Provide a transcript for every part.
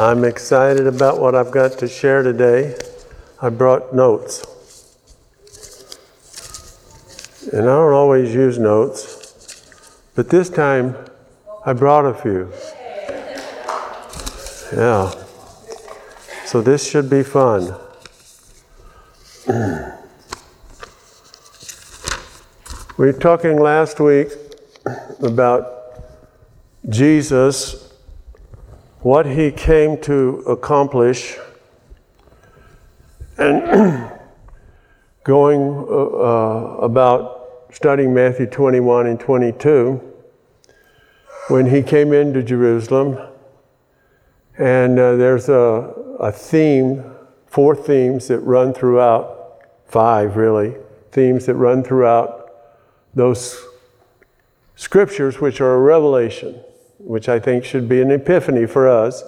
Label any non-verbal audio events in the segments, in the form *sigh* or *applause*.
I'm excited about what I've got to share today. I brought notes. And I don't always use notes, but this time I brought a few. Yeah. So this should be fun. we were talking last week about Jesus, what he came to accomplish, and *clears throat* going uh, uh, about studying Matthew 21 and 22 when he came into Jerusalem. And uh, there's a, a theme, four themes that run throughout, five really, themes that run throughout those scriptures, which are a revelation, which I think should be an epiphany for us,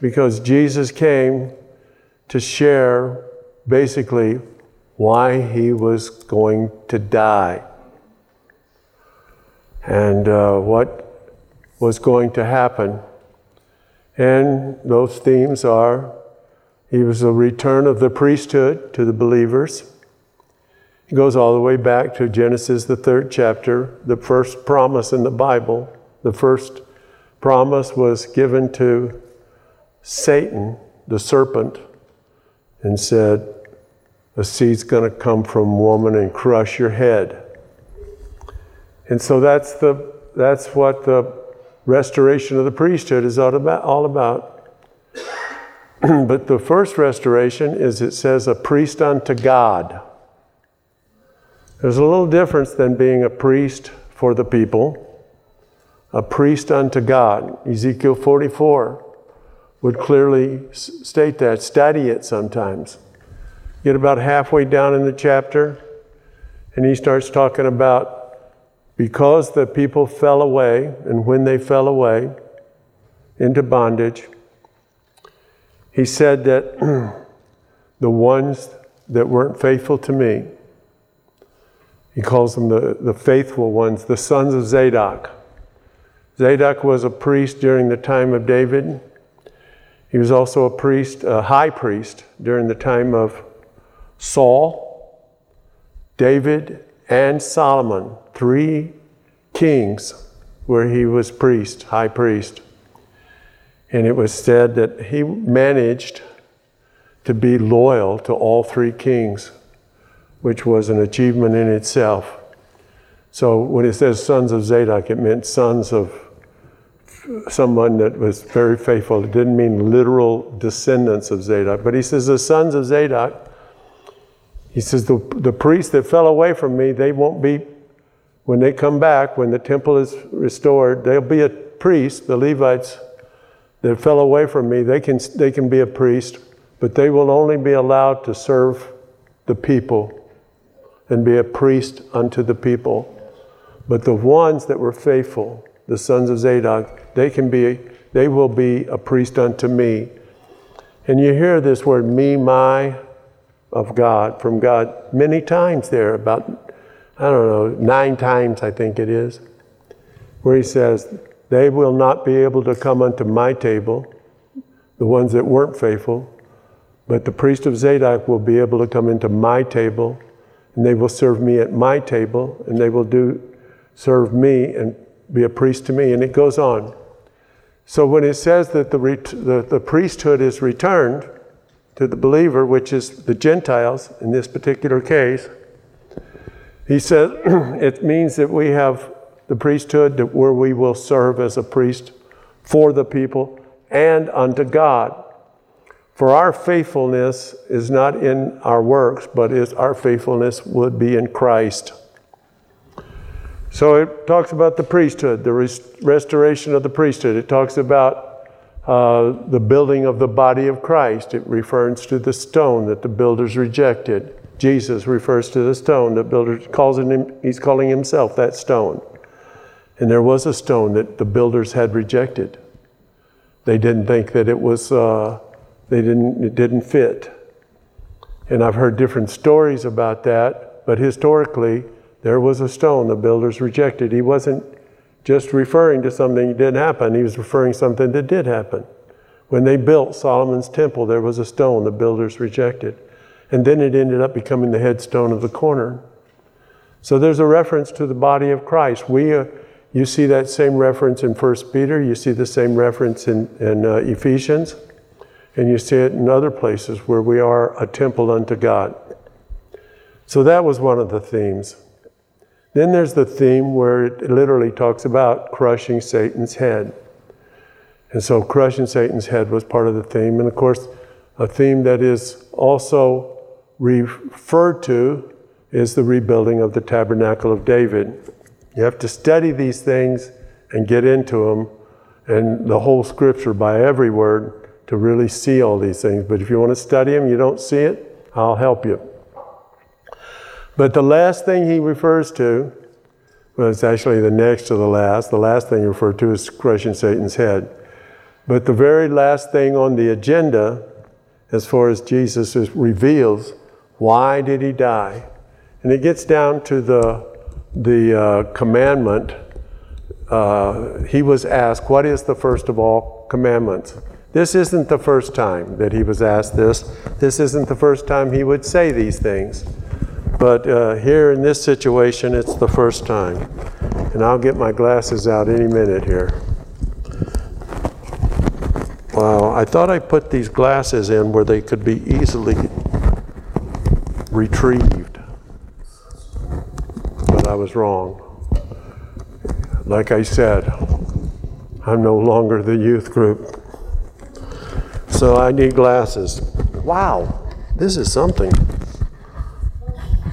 because Jesus came to share basically why he was going to die and uh, what was going to happen. And those themes are he was the return of the priesthood to the believers. It goes all the way back to Genesis, the third chapter, the first promise in the Bible. The first promise was given to Satan, the serpent, and said, a seed's going to come from woman and crush your head. And so that's, the, that's what the restoration of the priesthood is all about. All about. *clears throat* but the first restoration is it says, a priest unto God. There's a little difference than being a priest for the people, a priest unto God. Ezekiel 44 would clearly state that. Study it sometimes. Get about halfway down in the chapter, and he starts talking about because the people fell away, and when they fell away into bondage, he said that *clears throat* the ones that weren't faithful to me, he calls them the, the faithful ones, the sons of Zadok. Zadok was a priest during the time of David. He was also a priest, a high priest during the time of Saul, David, and Solomon, three kings where he was priest, high priest. And it was said that he managed to be loyal to all three kings, which was an achievement in itself. So when it says sons of Zadok, it meant sons of someone that was very faithful. It didn't mean literal descendants of Zadok. But he says the sons of Zadok he says, the, the priests that fell away from me, they won't be, when they come back, when the temple is restored, they'll be a priest, the Levites that fell away from me, they can, they can be a priest, but they will only be allowed to serve the people and be a priest unto the people. But the ones that were faithful, the sons of Zadok, they can be, they will be a priest unto me. And you hear this word, me, my, of God, from God, many times there, about, I don't know, nine times I think it is, where he says, They will not be able to come unto my table, the ones that weren't faithful, but the priest of Zadok will be able to come into my table, and they will serve me at my table, and they will do serve me and be a priest to me. And it goes on. So when it says that the, the, the priesthood is returned, to the believer, which is the Gentiles in this particular case, he says *clears throat* it means that we have the priesthood where we will serve as a priest for the people and unto God. For our faithfulness is not in our works, but is our faithfulness would be in Christ. So it talks about the priesthood, the restoration of the priesthood. It talks about uh, the building of the body of Christ. It refers to the stone that the builders rejected. Jesus refers to the stone. The builders calls him, he's calling himself that stone. And there was a stone that the builders had rejected. They didn't think that it was, uh, they didn't, it didn't fit. And I've heard different stories about that, but historically, there was a stone the builders rejected. He wasn't just referring to something that didn't happen. He was referring to something that did happen. When they built Solomon's temple, there was a stone the builders rejected. And then it ended up becoming the headstone of the corner. So there's a reference to the body of Christ. We, uh, you see that same reference in 1 Peter, you see the same reference in, in uh, Ephesians, and you see it in other places where we are a temple unto God. So that was one of the themes. Then there's the theme where it literally talks about crushing Satan's head. And so crushing Satan's head was part of the theme. And of course, a theme that is also referred to is the rebuilding of the tabernacle of David. You have to study these things and get into them and the whole scripture by every word to really see all these things. But if you want to study them, you don't see it, I'll help you. But the last thing he refers to, well, it's actually the next to the last. The last thing he referred to is crushing Satan's head. But the very last thing on the agenda, as far as Jesus reveals, why did he die? And it gets down to the, the uh, commandment. Uh, he was asked, What is the first of all commandments? This isn't the first time that he was asked this. This isn't the first time he would say these things. But uh, here in this situation, it's the first time. And I'll get my glasses out any minute here. Wow, I thought I put these glasses in where they could be easily retrieved. But I was wrong. Like I said, I'm no longer the youth group. So I need glasses. Wow, this is something.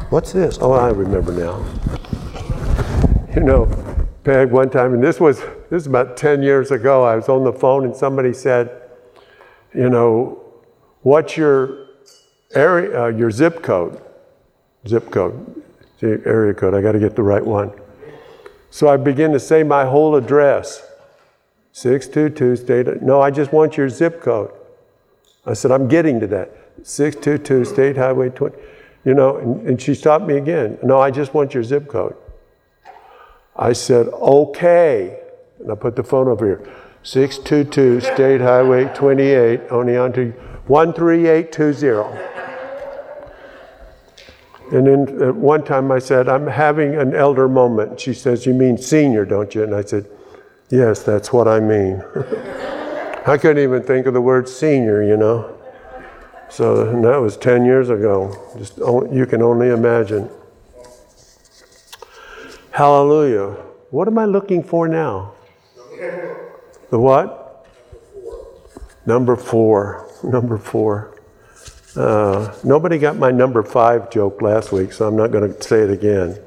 What's this? Oh, I remember now. You know, Peg, one time, and this was this is about 10 years ago, I was on the phone and somebody said, you know, what's your area, uh, your zip code? Zip code, area code. I got to get the right one. So I begin to say my whole address. 622 State. No, I just want your zip code. I said, I'm getting to that. 622 State Highway 20. You know, and, and she stopped me again. No, I just want your zip code. I said, okay. And I put the phone over here. 622 State Highway 28, Oneonta, 13820. And then at one time I said, I'm having an elder moment. She says, You mean senior, don't you? And I said, Yes, that's what I mean. *laughs* I couldn't even think of the word senior, you know. So that was 10 years ago. Just you can only imagine. Hallelujah. What am I looking for now? The what? Number four. Number four. Uh, nobody got my number five joke last week, so I'm not going to say it again.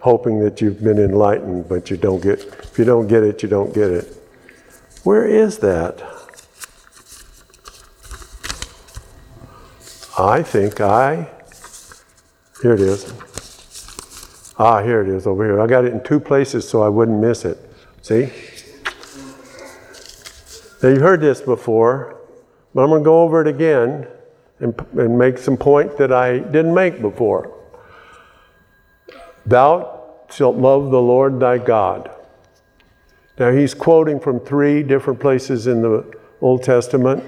Hoping that you've been enlightened, but you don't get. If you don't get it, you don't get it. Where is that? I think I. Here it is. Ah, here it is over here. I got it in two places so I wouldn't miss it. See? Now you've heard this before, but I'm going to go over it again and, and make some point that I didn't make before. Thou shalt love the Lord thy God. Now he's quoting from three different places in the Old Testament,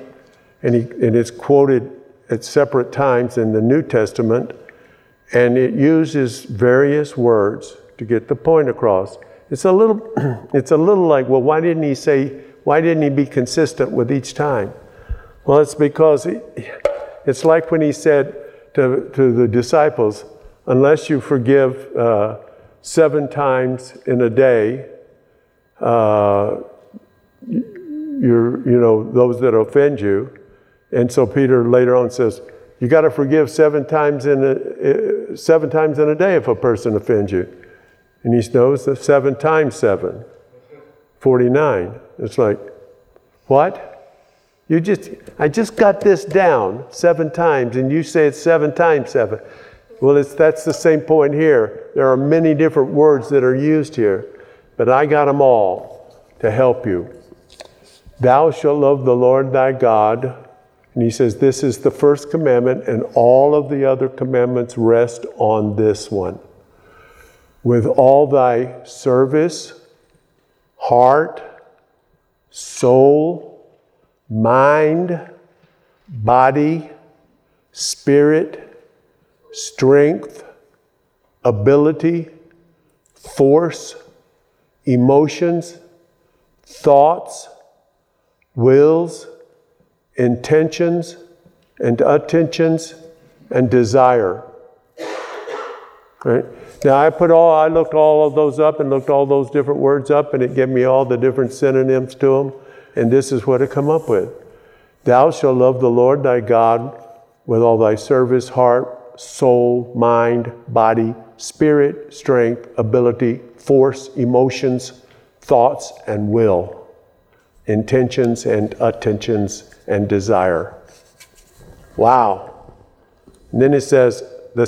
and, he, and it's quoted at separate times in the New Testament and it uses various words to get the point across. It's a little, *clears throat* it's a little like, well, why didn't he say, why didn't he be consistent with each time? Well, it's because he, it's like when he said to, to the disciples, unless you forgive uh, seven times in a day, uh, you're, you know, those that offend you. And so Peter later on says, you got to forgive seven times in a, seven times in a day if a person offends you. And he knows that seven times seven, 49. It's like, what? You just, I just got this down seven times, and you say it's seven times seven. Well, it's, that's the same point here. There are many different words that are used here, but I got them all to help you. Thou shalt love the Lord thy God and he says, This is the first commandment, and all of the other commandments rest on this one. With all thy service, heart, soul, mind, body, spirit, strength, ability, force, emotions, thoughts, wills, intentions, and attentions, and desire. Right? Now I put all I looked all of those up and looked all those different words up, and it gave me all the different synonyms to them, and this is what it come up with. Thou shalt love the Lord thy God with all thy service, heart, soul, mind, body, spirit, strength, ability, force, emotions, thoughts, and will, intentions and attentions and desire. Wow. And then it says, the,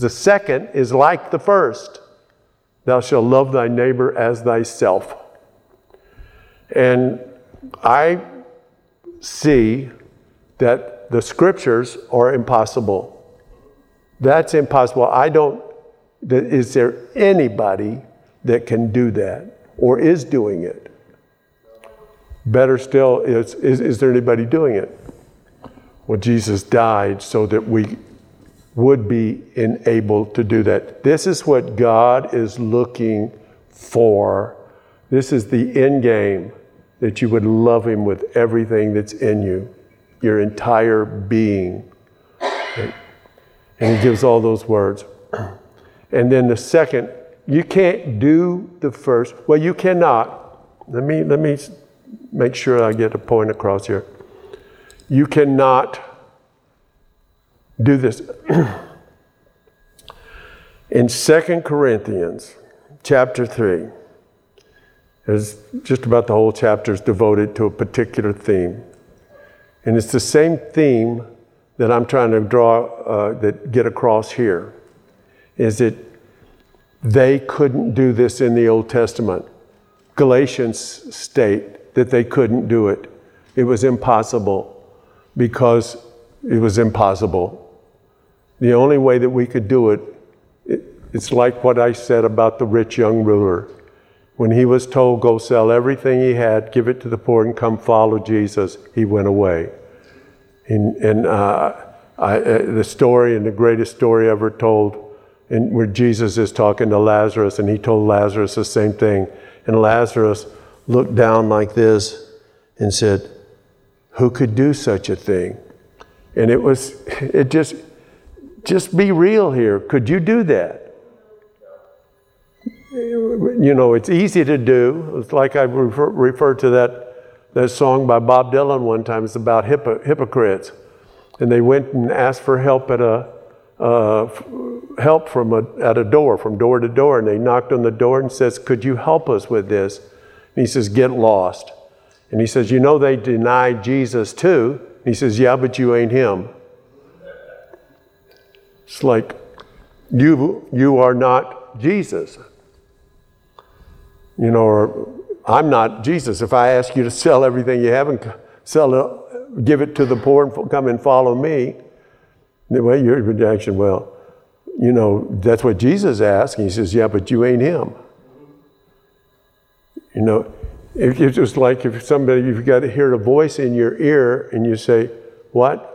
the second is like the first Thou shalt love thy neighbor as thyself. And I see that the scriptures are impossible. That's impossible. I don't, is there anybody that can do that or is doing it? Better still, is, is, is there anybody doing it? Well, Jesus died so that we would be enabled to do that. This is what God is looking for. This is the end game that you would love Him with everything that's in you, your entire being. And He gives all those words. *clears throat* And then the second, you can't do the first. Well, you cannot. Let me, let me make sure I get a point across here. You cannot do this. *clears throat* In 2 Corinthians chapter 3, there's just about the whole chapter is devoted to a particular theme. And it's the same theme that I'm trying to draw, uh, that get across here, is that they couldn't do this in the Old Testament. Galatians state that they couldn't do it. It was impossible because it was impossible. The only way that we could do it, it, it's like what I said about the rich young ruler. When he was told, go sell everything he had, give it to the poor, and come follow Jesus, he went away. And, and uh, I, uh, the story, and the greatest story ever told, and where Jesus is talking to Lazarus, and he told Lazarus the same thing. And Lazarus looked down like this and said, Who could do such a thing? And it was, *laughs* it just, just be real here. Could you do that? You know, it's easy to do. It's like I refer, referred to that, that song by Bob Dylan one time. It's about hypo, hypocrites. And they went and asked for help at a, uh, help from a, at a door, from door to door. And they knocked on the door and says, could you help us with this? And he says, get lost. And he says, you know, they denied Jesus too. And he says, yeah, but you ain't him. It's like you you are not Jesus. You know, or I'm not Jesus. If I ask you to sell everything you have and sell it, give it to the poor and come and follow me, the way your reaction, well, you know, that's what Jesus asked. And he says, yeah, but you ain't him. You know, it's just like if somebody, you've got to hear a voice in your ear and you say, what?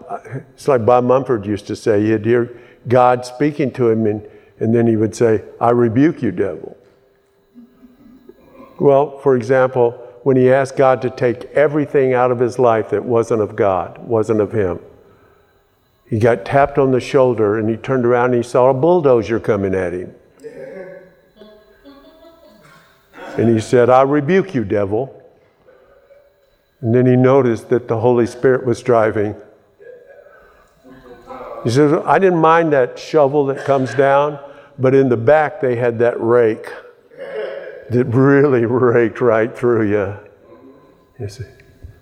It's like Bob Mumford used to say, he'd hear God speaking to him, and, and then he would say, I rebuke you, devil. Well, for example, when he asked God to take everything out of his life that wasn't of God, wasn't of him, he got tapped on the shoulder and he turned around and he saw a bulldozer coming at him. And he said, I rebuke you, devil. And then he noticed that the Holy Spirit was driving. He says, I didn't mind that shovel that comes down, but in the back they had that rake that really raked right through you. You see,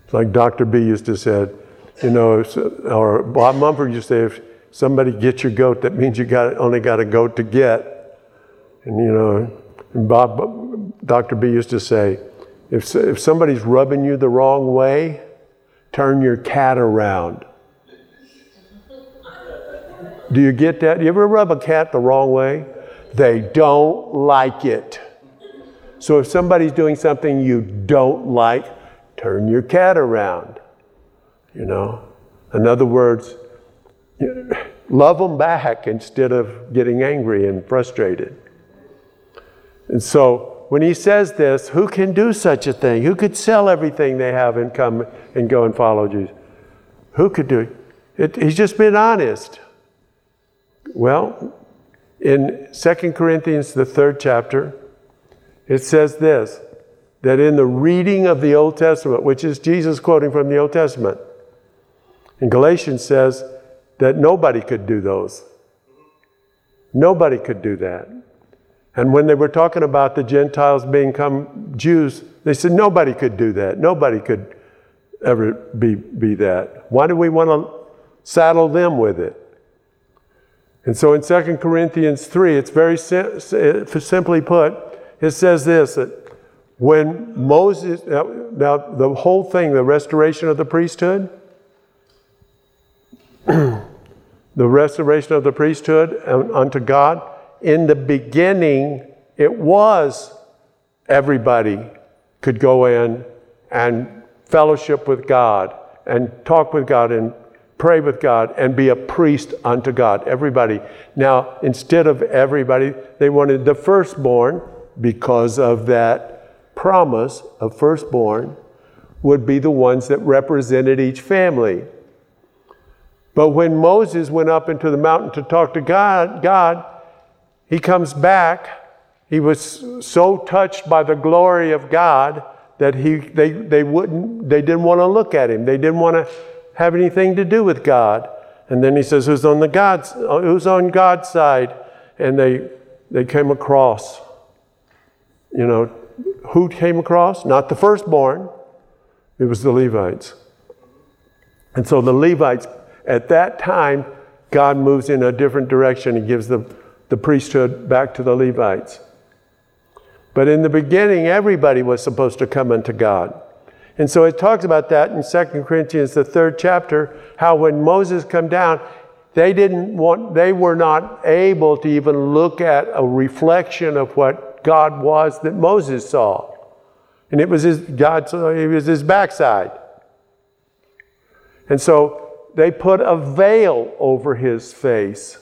it's like Dr. B used to say, you know, or Bob Mumford used to say, if somebody gets your goat, that means you got only got a goat to get. And you know, and Bob, Dr. B used to say, if, if somebody's rubbing you the wrong way, turn your cat around. Do you get that? You ever rub a cat the wrong way? They don't like it. So if somebody's doing something you don't like, turn your cat around. You know? In other words, love them back instead of getting angry and frustrated. And so when he says this, who can do such a thing? Who could sell everything they have and come and go and follow Jesus? Who could do it? it he's just been honest. Well, in 2 Corinthians, the third chapter, it says this that in the reading of the Old Testament, which is Jesus quoting from the Old Testament, and Galatians says that nobody could do those. Nobody could do that. And when they were talking about the Gentiles become Jews, they said nobody could do that. Nobody could ever be, be that. Why do we want to saddle them with it? And so in 2 Corinthians 3, it's very sim- simply put, it says this that when Moses, now, now the whole thing, the restoration of the priesthood, *clears throat* the restoration of the priesthood uh, unto God, in the beginning, it was everybody could go in and fellowship with God and talk with God and pray with God and be a priest unto God. Everybody. Now, instead of everybody, they wanted the firstborn because of that promise of firstborn would be the ones that represented each family. But when Moses went up into the mountain to talk to God, God, he comes back. He was so touched by the glory of God that he, they, they, wouldn't, they didn't want to look at him. They didn't want to have anything to do with God. And then he says, Who's on, the God's, who's on God's side? And they, they came across you know, who came across? Not the firstborn, it was the Levites. And so the Levites, at that time, God moves in a different direction. He gives the, the priesthood back to the Levites. But in the beginning, everybody was supposed to come unto God. And so it talks about that in 2 Corinthians, the third chapter, how when Moses come down, they didn't want, they were not able to even look at a reflection of what God was that Moses saw. And it was his, God saw, it was his backside. And so they put a veil over his face,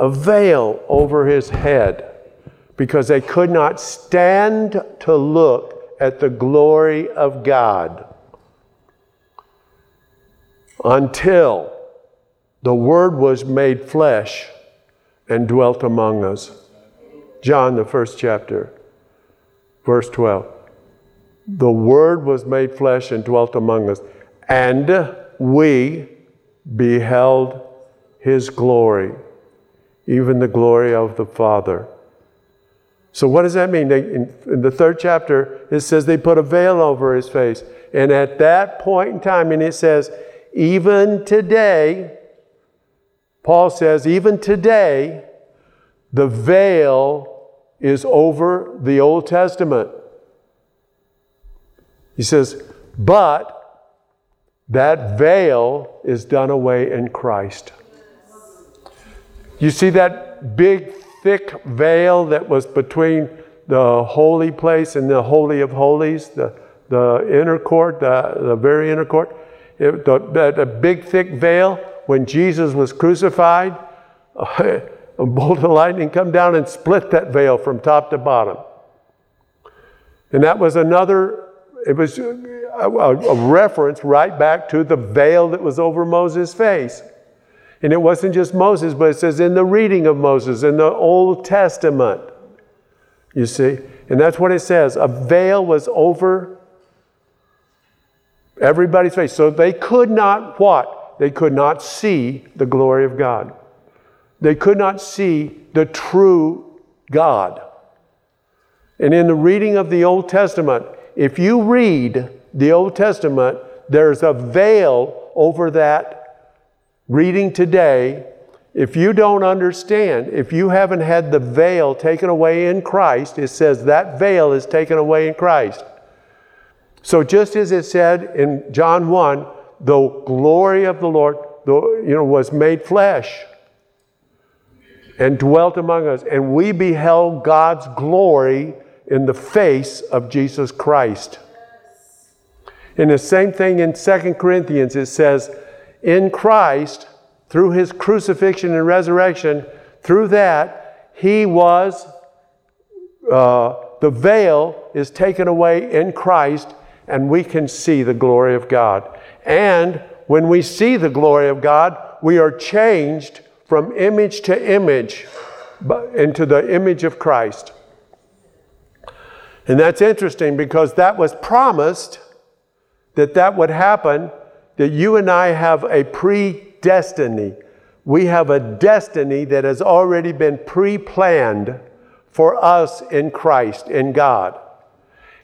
a veil over his head, because they could not stand to look at the glory of God until the Word was made flesh and dwelt among us. John, the first chapter, verse 12. The Word was made flesh and dwelt among us, and we beheld his glory, even the glory of the Father. So, what does that mean? In, in, the third chapter, it says they put a veil over his face. And at that point in time, and it says, even today, Paul says, even today, the veil is over the Old Testament. He says, but that veil is done away in Christ. You see that big, thick veil that was between the holy place and the Holy of Holies, the, the inner court, the, the very inner court? It, the, big, thick veil, when Jesus was crucified, *laughs* a bolt of lightning come down and split that veil from top to bottom. And that was another, it was a, a, reference right back to the veil that was over Moses' face. And it wasn't just Moses, but it says in the reading of Moses in the Old Testament. You see? And that's what it says. A veil was over everybody's face. So they could not what? They could not see the glory of God. They could not see the true God. And in the reading of the Old Testament, if you read the Old Testament, there's a veil over that reading today. If you don't understand, if you haven't had the veil taken away in Christ, it says that veil is taken away in Christ. So just as it said in John 1, the glory of the Lord the, you know, was made flesh and dwelt among us, and we beheld God's glory in the face of Jesus Christ. And the same thing in 2 Corinthians, it says, in Christ, through his crucifixion and resurrection, through that, he was, uh, the veil is taken away in Christ, and we can see the glory of God. And when we see the glory of God, we are changed from image to image into the image of Christ. And that's interesting because that was promised that that would happen, that you and I have a predestiny. We have a destiny that has already been pre planned for us in Christ, in God.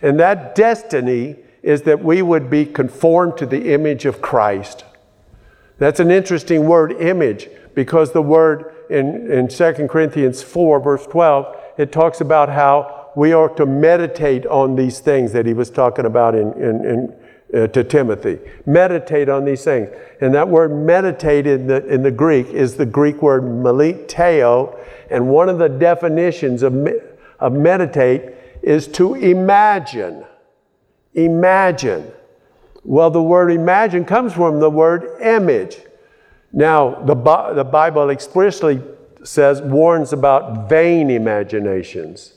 And that destiny is that we would be conformed to the image of Christ. That's an interesting word, image, because the word in, in 2 Corinthians 4, verse 12, it talks about how we are to meditate on these things that he was talking about in, in, in uh, to Timothy. Meditate on these things. And that word meditate in the, in the Greek is the Greek word meleteo. And one of the definitions of, of meditate is to imagine. Imagine. Well, the word imagine comes from the word image. Now, the, the Bible explicitly says, warns about vain imaginations.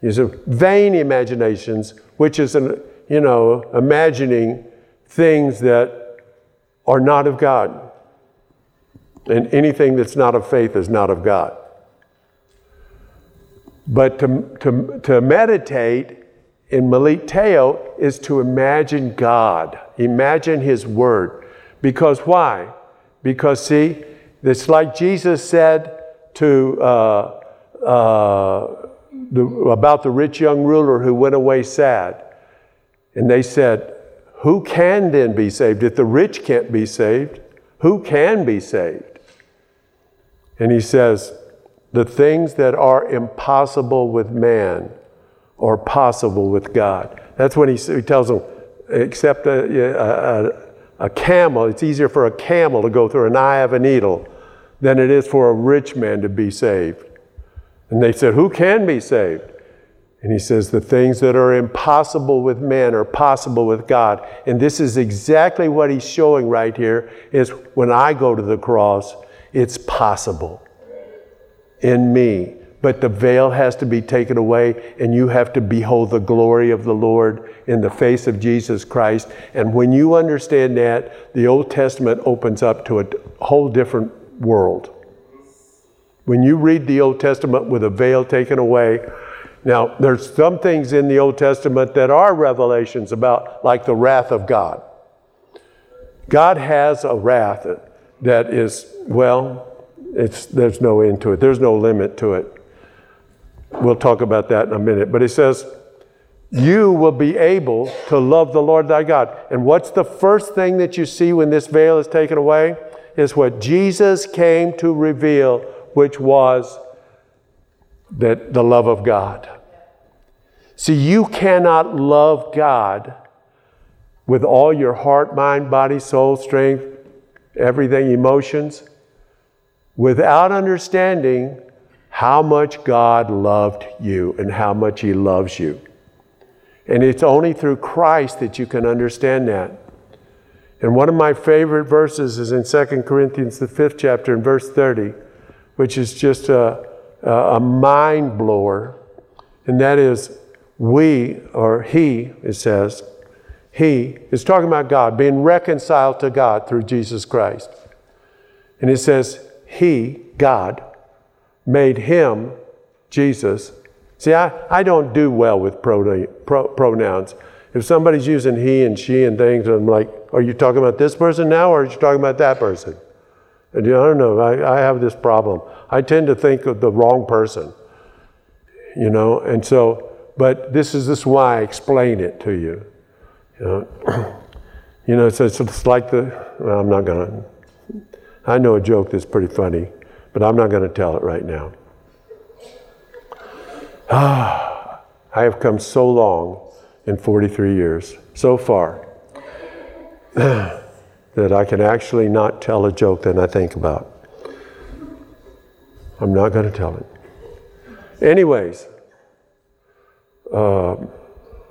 These are vain imaginations, which is an you know, imagining things that are not of God. And anything that's not of faith is not of God. But to, to, to meditate in Meleteo is to imagine God, imagine His Word. Because why? Because, see, it's like Jesus said to, uh, uh, the, about the rich young ruler who went away sad. And they said, Who can then be saved? If the rich can't be saved, who can be saved? And he says, The things that are impossible with man are possible with God. That's when he, he tells them, except a, a, a camel, it's easier for a camel to go through an eye of a needle than it is for a rich man to be saved. And they said, Who can be saved? And he says, The things that are impossible with man are possible with God. And this is exactly what he's showing right here is when I go to the cross, it's possible in me. But the veil has to be taken away, and you have to behold the glory of the Lord in the face of Jesus Christ. And when you understand that, the Old Testament opens up to a whole different world. When you read the Old Testament with a veil taken away, now, there's some things in the Old Testament that are revelations about, like the wrath of God. God has a wrath that is, well, it's, there's no end to it, there's no limit to it. We'll talk about that in a minute. But he says, You will be able to love the Lord thy God. And what's the first thing that you see when this veil is taken away? Is what Jesus came to reveal, which was that the love of God. See, you cannot love God with all your heart, mind, body, soul, strength, everything, emotions, without understanding how much God loved you and how much He loves you. And it's only through Christ that you can understand that. And one of my favorite verses is in 2 Corinthians, the fifth chapter, in verse 30, which is just a, a mind blower. And that is, we, or he, it says, he is talking about God, being reconciled to God through Jesus Christ. And it says, he, God, made him, Jesus. See, I, I don't do well with pro, pro, pronouns. If somebody's using he and she and things, I'm like, are you talking about this person now or are you talking about that person? And I don't know, I, I have this problem. I tend to think of the wrong person, you know, and so but this is this why I explain it to you. You know, you know so it's, it's like the, well, I'm not going to, I know a joke that's pretty funny, but I'm not going to tell it right now. Ah, *sighs* I have come so long in 43 years, so far, *clears throat* that I can actually not tell a joke that I think about. I'm not going to tell it. Anyways, uh,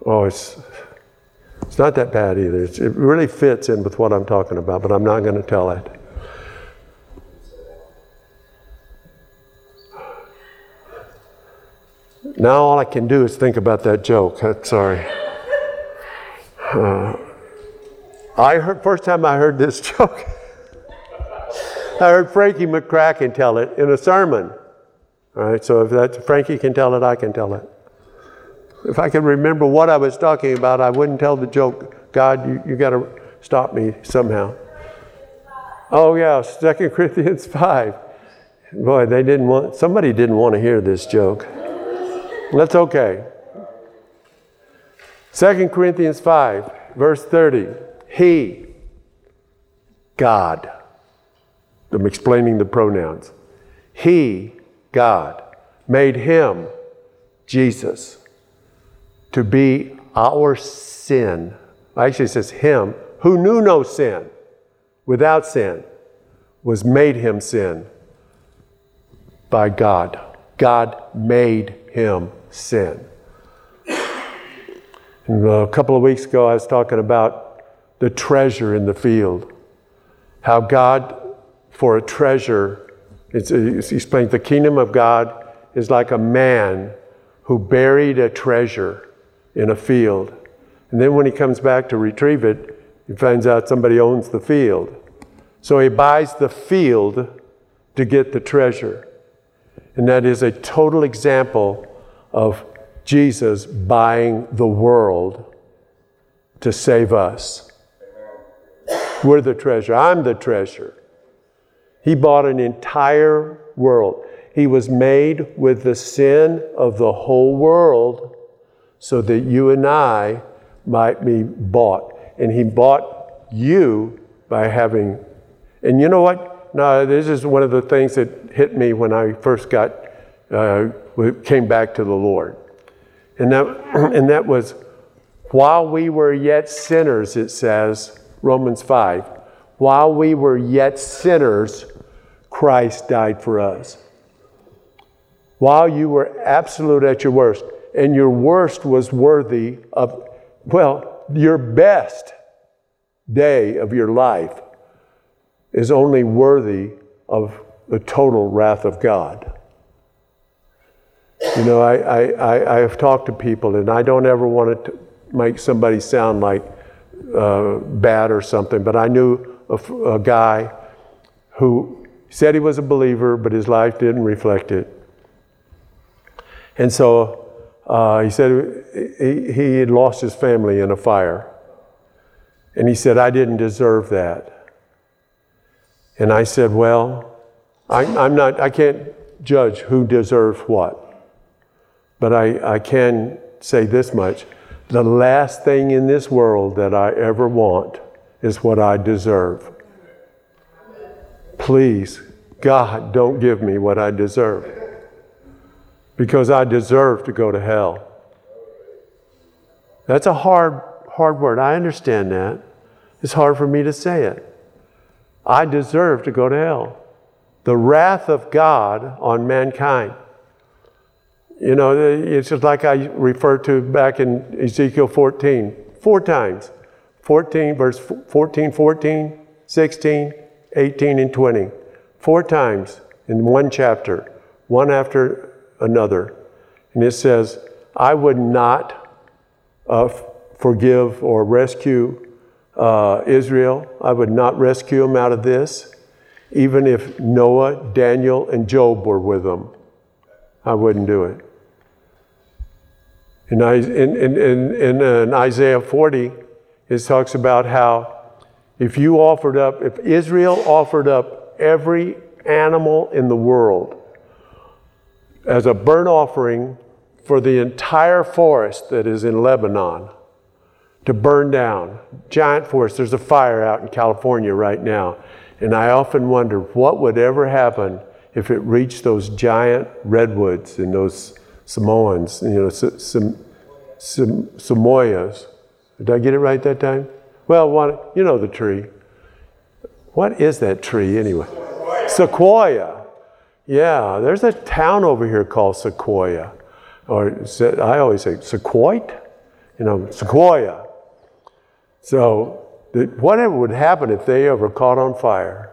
oh, it's, It's not that bad either. It's, it really fits in with what I'm talking about, but I'm not going to tell it. Now all I can do is think about that joke. Sorry. Uh, I heard first time I heard this *laughs* joke. I heard Frankie McCracken tell it in a sermon. All right, so if that Frankie can tell it, I can tell it. If I could remember what I was talking about, I wouldn't tell the joke. God, you, you got to stop me somehow. Oh yeah, Second *laughs* Corinthians five. Boy, they didn't want. Somebody didn't want to hear this joke. That's okay. Second Corinthians 5, verse 30. He, God, I'm explaining the pronouns. He, God, made him, Jesus, to be our sin. Actually, it says him, who knew no sin, without sin, was made him sin by God. God made him sin. And uh, a couple of weeks ago, I was talking about the treasure in the field. How God, for a treasure, it's, uh, it's explained the kingdom of God is like a man who buried a treasure in a field. And then when he comes back to retrieve it, he finds out somebody owns the field. So he buys the field to get the treasure. And that is a total example of Jesus buying the world to save us. We're the treasure. I'm the treasure. He bought an entire world. He was made with the sin of the whole world so that you and I might be bought. And He bought you by having, and you know what? No, this is one of the things that hit me when I first got uh, came back to the Lord. And that, *clears throat* and that was while we were yet sinners, it says, Romans 5, while we were yet sinners, Christ died for us. While you were absolute at your worst, and your worst was worthy of, well, your best day of your life is only worthy of the total wrath of God. You know, I, I, I, I have talked to people, and I don't ever want to make somebody sound like uh, bad or something, but I knew a, a guy who said he was a believer, but his life didn't reflect it. And so uh, he said he, he had lost his family in a fire. And he said, I didn't deserve that. And I said, Well, I, I'm not, I can't judge who deserves what. But I, I can say this much the last thing in this world that I ever want is what I deserve. Please, God, don't give me what I deserve. Because I deserve to go to hell. That's a hard, hard word. I understand that. It's hard for me to say it. I deserve to go to hell. The wrath of God on mankind. You know, it's just like I referred to back in Ezekiel 14, four times 14, verse 14, 14, 16, 18, and 20. Four times in one chapter, one after another. And it says, I would not uh, forgive or rescue uh, Israel. I would not rescue them out of this, even if Noah, Daniel, and Job were with them. I wouldn't do it. In, in, in, in, in Isaiah 40, it talks about how if you offered up, if Israel offered up every animal in the world as a burnt offering for the entire forest that is in Lebanon to burn down, giant forest, there's a fire out in California right now. And I often wonder what would ever happen if it reached those giant redwoods and those Samoans, you know, Samoyas. Did I get it right that time? Well, one, you know the tree. What is that tree anyway? Sequoia. Yeah, there's a town over here called Sequoia. Or I always say Sequoia, you know, Sequoia. So, whatever would happen if they ever caught on fire?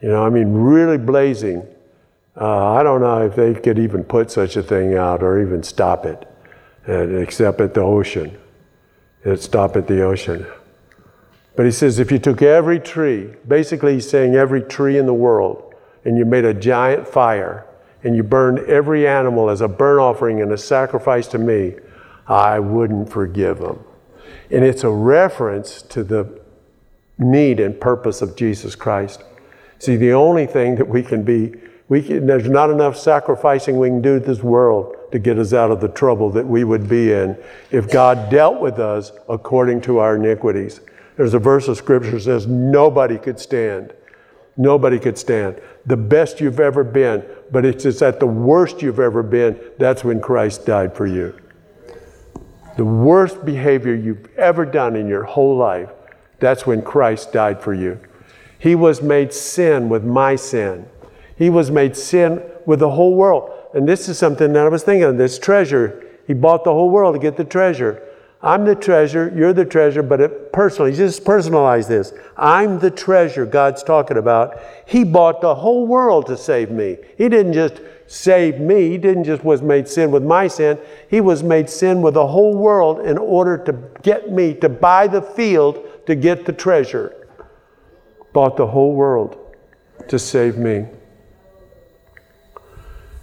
You know, I mean, really blazing. Uh, I don't know if they could even put such a thing out or even stop it, and, except at the ocean. It'd stop at the ocean. But he says if you took every tree, basically he's saying every tree in the world, and you made a giant fire, and you burned every animal as a burnt offering and a sacrifice to me, I wouldn't forgive them. And it's a reference to the need and purpose of Jesus Christ. See, the only thing that we can be, we can, there's not enough sacrificing we can do to this world to get us out of the trouble that we would be in if God dealt with us according to our iniquities. There's a verse of scripture that says nobody could stand. Nobody could stand. The best you've ever been, but it's at the worst you've ever been, that's when Christ died for you. The worst behavior you've ever done in your whole life, that's when Christ died for you. He was made sin with my sin. He was made sin with the whole world. And this is something that I was thinking of this treasure. He bought the whole world to get the treasure. I'm the treasure, you're the treasure, but it personally, just personalize this. I'm the treasure God's talking about. He bought the whole world to save me. He didn't just save me, He didn't just was made sin with my sin. He was made sin with the whole world in order to get me to buy the field to get the treasure bought the whole world to save me.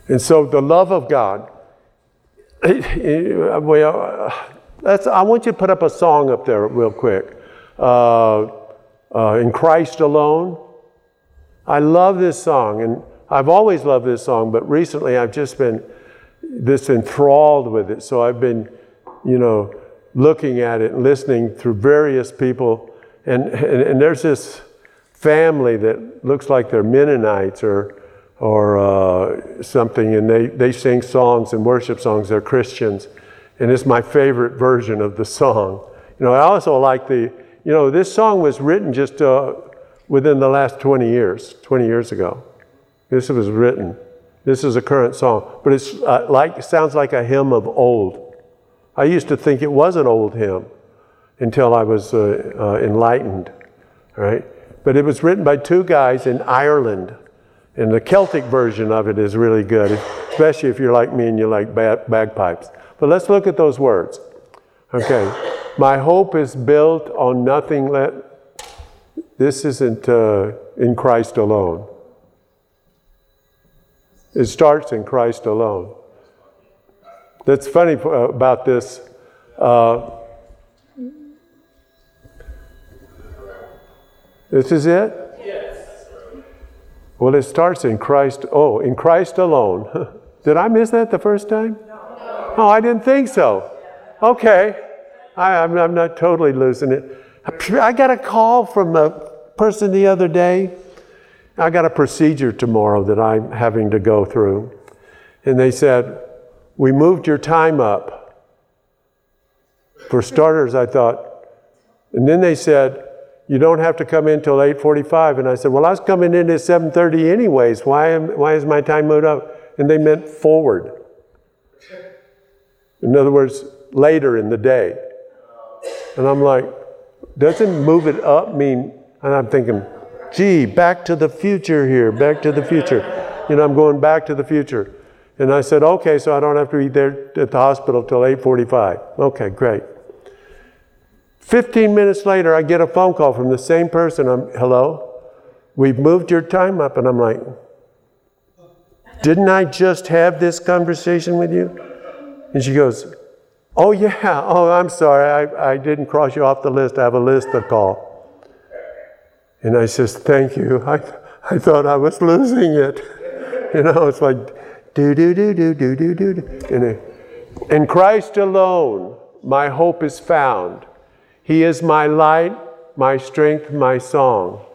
And so the love of God, *laughs* well, I want you to put up a song up there real quick. Uh, uh, in Christ alone. I love this song, and I've always loved this song, but recently I've just been this enthralled with it. So I've been, you know, looking at it and listening through various people, and, and, and there's this family that looks like they're Mennonites or, or uh, something, and they, they sing songs and worship songs. They're Christians. And it's my favorite version of the song. You know, I also like the, you know, this song was written just uh, within the last 20 years, 20 years ago. This was written. This is a current song, but it's uh, like sounds like a hymn of old. I used to think it was an old hymn until I was uh, uh enlightened, right? But it was written by two guys in Ireland. And the Celtic version of it is really good, especially if you're like me and you like bagpipes. But let's look at those words. Okay. My hope is built on nothing let. This isn't uh, in Christ alone. It starts in Christ alone. That's funny uh, about this. Uh, This is it? Yes. Well, it starts in Christ. Oh, in Christ alone. *laughs* Did I miss that the first time? Oh, I didn't think so. Okay. I, am I'm, I'm not totally losing it. I got a call from a person the other day. I got a procedure tomorrow that I'm having to go through. And they said, We moved your time up. For starters, I thought, and then they said, you don't have to come in till 8.45. And I said, well, I was coming in at 7.30 anyways. Why, am, why is my time moved up? And they meant forward. In other words, later in the day. And I'm like, doesn't move it up mean, and I'm thinking, gee, back to the future here, back to the future. You know, I'm going back to the future. And I said, okay, so I don't have to be there at the hospital till 8.45. Okay, great. 15 minutes later, I get a phone call from the same person. I'm, hello? We've moved your time up. And I'm like, didn't I just have this conversation with you? And she goes, Oh, yeah. *laughs* Oh, I'm sorry. I, I didn't cross you off the list. I have a list to call. And I says, Thank you. I, I thought I was losing it. *laughs* You know, it's like, do, do, do, do, do, do, do. And In Christ alone, my hope is found. He is my light, my strength, my song.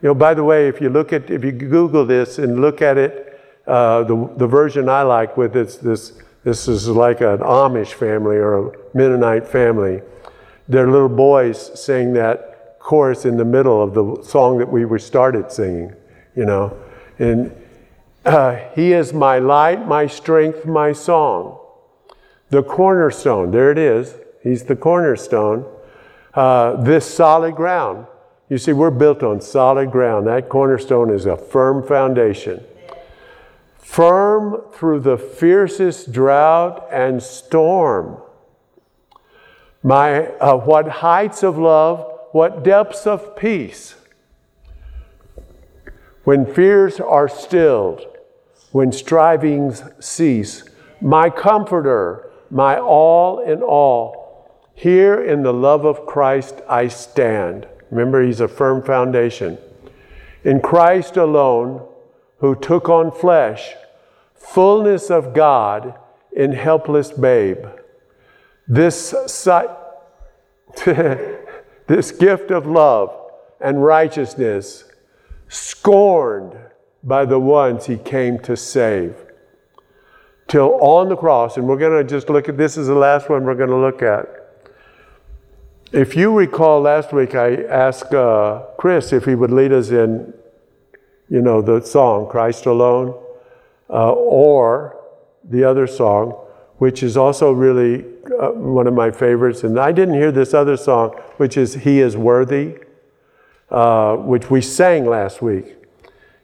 You know, by the way, if you look at, if you Google this and look at it, uh, the, the version I like with this, this, this is like an Amish family or a Mennonite family. Their little boys sing that chorus in the middle of the song that we were started singing, you know. And uh, He is my light, my strength, my song. The cornerstone, there it is. He's the cornerstone. Uh, this solid ground. You see, we're built on solid ground. That cornerstone is a firm foundation. Firm through the fiercest drought and storm. My, uh, what heights of love, what depths of peace. When fears are stilled, when strivings cease, my comforter, my all in all, here in the love of Christ I stand. Remember, he's a firm foundation. In Christ alone, who took on flesh, fullness of God in helpless babe. This, *laughs* this gift of love and righteousness, scorned by the ones he came to save. Till on the cross, and we're going to just look at this is the last one we're going to look at. If you recall last week, I asked uh, Chris if he would lead us in, you know, the song, Christ Alone, uh, or the other song, which is also really uh, one of my favorites. And I didn't hear this other song, which is He is Worthy, uh, which we sang last week.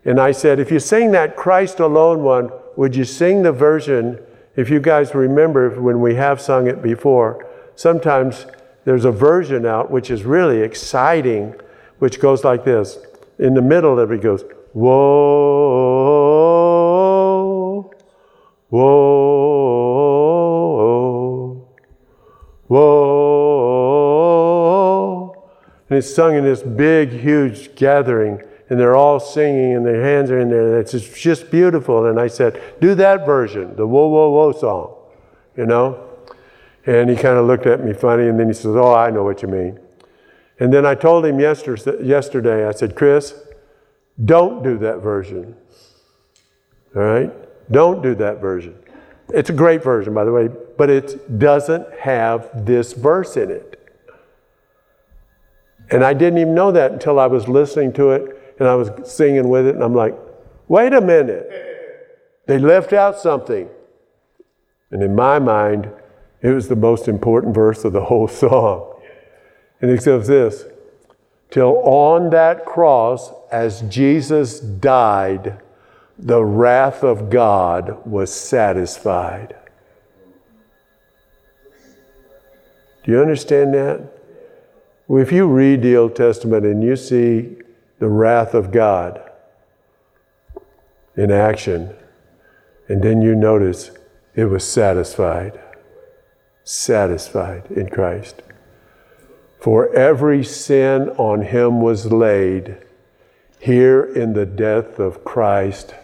And I said, if you sing that Christ Alone one, would you sing the version? If you guys remember when we have sung it before, sometimes there's a version out which is really exciting, which goes like this. In the middle of it goes, Whoa, whoa, whoa. And it's sung in this big, huge gathering and they're all singing and their hands are in there. and It's just beautiful. And I said, do that version, the whoa, whoa, whoa song, you know? And he kind of looked at me funny and then he says, oh, I know what you mean. And then I told him yesterday, I said, Chris, don't do that version. All right? Don't do that version. It's a great version, by the way, but it doesn't have this verse in it. And I didn't even know that until I was listening to it and I was singing with it, and I'm like, wait a minute. They left out something. And in my mind, it was the most important verse of the whole song. And it says this Till on that cross, as Jesus died, the wrath of God was satisfied. Do you understand that? If you read the Old Testament and you see the wrath of God in action. And then you notice it was satisfied. Satisfied in Christ. For every sin on him was laid. Here in the death of Christ,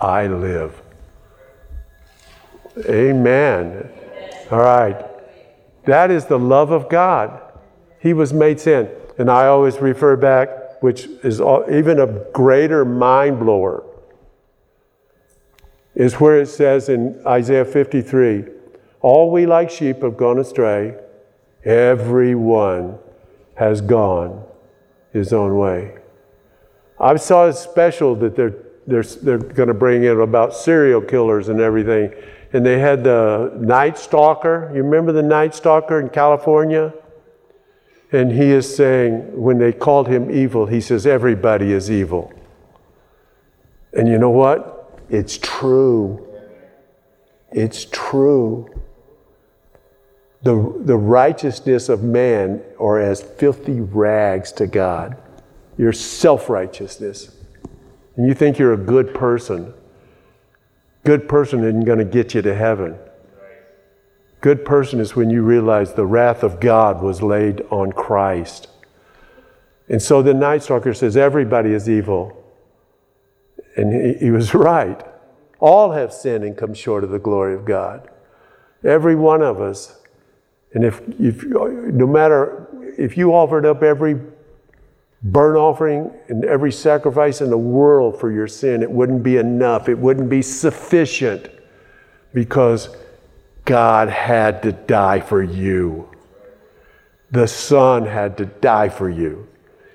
I live. Amen. All right. That is the love of God. He was made sin. And I always refer back which is even a greater mind blower, is where it says in Isaiah 53 All we like sheep have gone astray, everyone has gone his own way. I saw a special that they're, they're, they're going to bring in about serial killers and everything. And they had the Night Stalker. You remember the Night Stalker in California? And he is saying, when they called him evil, he says, everybody is evil. And you know what? It's true. It's true. The, the righteousness of man are as filthy rags to God. Your self righteousness. And you think you're a good person. Good person isn't going to get you to heaven. Good person is when you realize the wrath of God was laid on Christ. And so the Night Stalker says, Everybody is evil. And he, he was *laughs* right. All have sinned and come short of the glory of God. Every one of us. And if, if no matter if you offered up every burnt offering and every sacrifice in the world for your sin, it wouldn't be enough. It wouldn't be sufficient because God had to die for you. The Son had to die for you.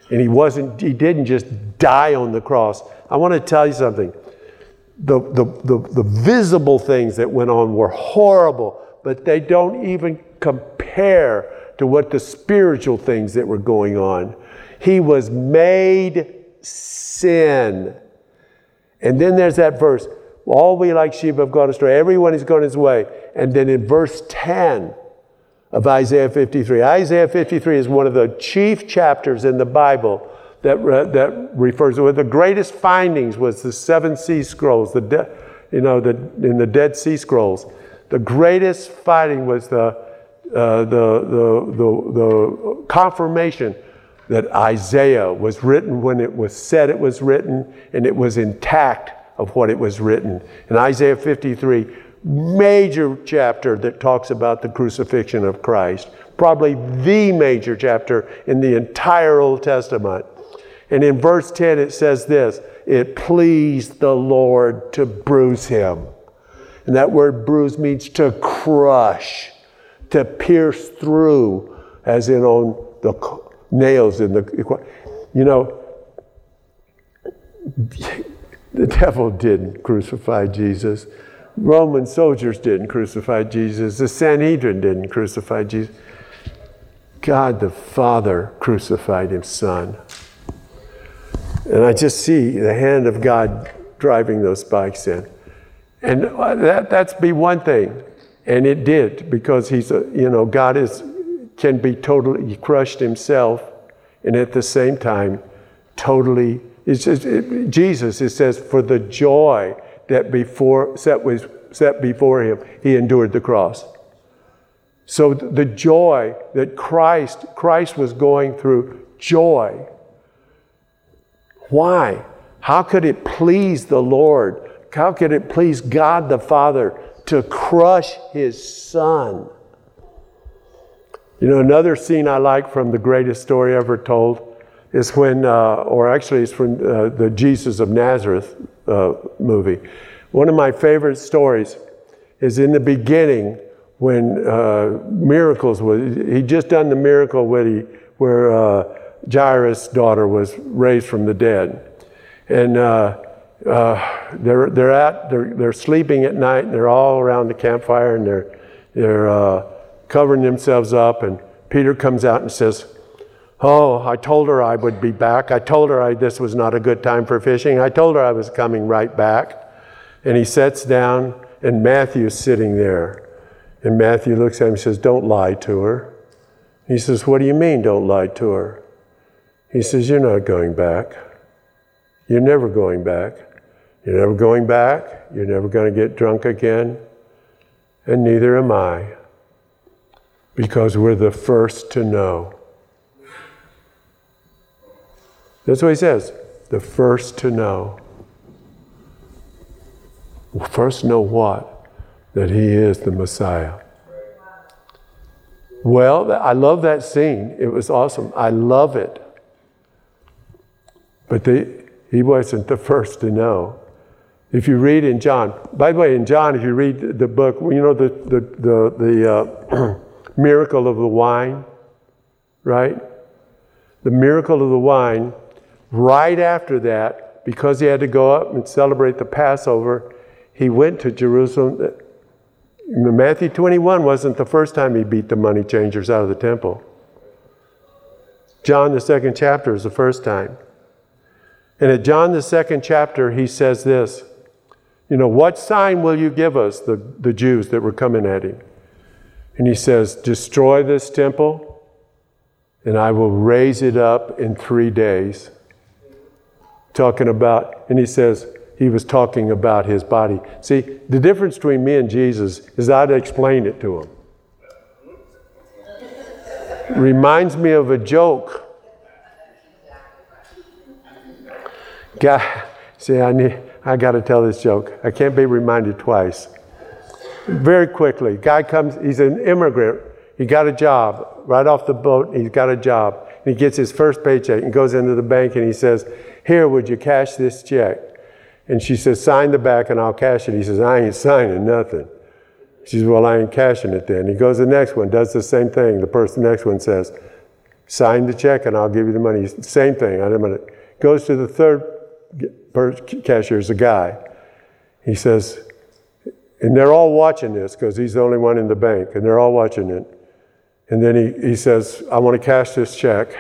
And he wasn't, he didn't just die on the cross. I want to tell you something. The, the, the, the visible things that went on were horrible, but they don't even compare to what the spiritual things that were going on. He was made sin. And then there's that verse all we like sheep have gone astray, everyone has gone his way. And then in verse 10 of Isaiah 53, Isaiah 53 is one of the chief chapters in the Bible that, uh, that refers to it. The greatest findings was the seven sea scrolls, the de- you know, the, in the Dead Sea Scrolls. The greatest finding was the, uh, the, the, the, the confirmation that Isaiah was written when it was said it was written and it was intact of what it was written. In Isaiah 53, major chapter that talks about the crucifixion of Christ, probably the major chapter in the entire Old Testament. And in verse 10, it says this It pleased the Lord to bruise him. And that word bruise means to crush, to pierce through, as in on the nails in the. You know, the devil didn't crucify Jesus. Roman soldiers didn't crucify Jesus. The Sanhedrin didn't crucify Jesus. God the Father crucified his Son. And I just see the hand of God driving those spikes in. And uh, that, that's be one thing. And it did because he's a, you know, God is, can be totally crushed himself and at the same time totally, it's just, it, Jesus, it says, for the joy that before, set, was, set before him, he endured the cross. So the joy that Christ, Christ was going through, joy. Why? How could it please the Lord how could it please God the Father to crush his son? You know, another scene I like from the greatest story ever told is when, uh, or actually, it's from uh, the Jesus of Nazareth uh, movie. One of my favorite stories is in the beginning when uh, miracles was, he just done the miracle where, he, where uh, Jairus' daughter was raised from the dead. And uh, they're, they're, at, they're, they're sleeping at night, and they're all around the campfire, and they're, they're uh, covering themselves up. And Peter comes out and says, Oh, I told her I would be back. I told her I, this was not a good time for fishing. I told her I was coming right back. And he sits down, and Matthew's sitting there. And Matthew looks at him and says, Don't lie to her. He says, What do you mean, don't lie to her? He says, You're not going back. You're never going back. You're never going back. You're never going to get drunk again. And neither am I. Because we're the first to know. That's what he says the first to know. First know what? That he is the Messiah. Well, I love that scene. It was awesome. I love it. But they, he wasn't the first to know. If you read in John, by the way, in John, if you read the book, you know the, the, the, the uh, *clears throat* miracle of the wine, right? The miracle of the wine, right after that, because he had to go up and celebrate the Passover, he went to Jerusalem. Matthew 21 wasn't the first time he beat the money changers out of the temple. John, the second chapter, is the first time. And at John, the second chapter, he says this you know, what sign will you give us, the, the Jews that were coming at him? And he says, Destroy this temple, and I will raise it up in three days. Talking about, and he says, he was talking about his body. See, the difference between me and Jesus is I'd explain it to him. Reminds me of a joke. God, see, I need. I got to tell this joke. I can't be reminded twice. Very quickly, guy comes, he's an immigrant. He got a job right off the boat. He's got a job. He gets his first paycheck and goes into the bank and he says, Here, would you cash this check? And she says, Sign the back and I'll cash it. He says, I ain't signing nothing. She says, Well, I ain't cashing it then. He goes to the next one, does the same thing. The person the next one says, Sign the check and I'll give you the money. Same thing. I'm gonna, goes to the third cashier is a guy. He says, and they're all watching this because he's the only one in the bank, and they're all watching it. And then he, he says, I want to cash this check.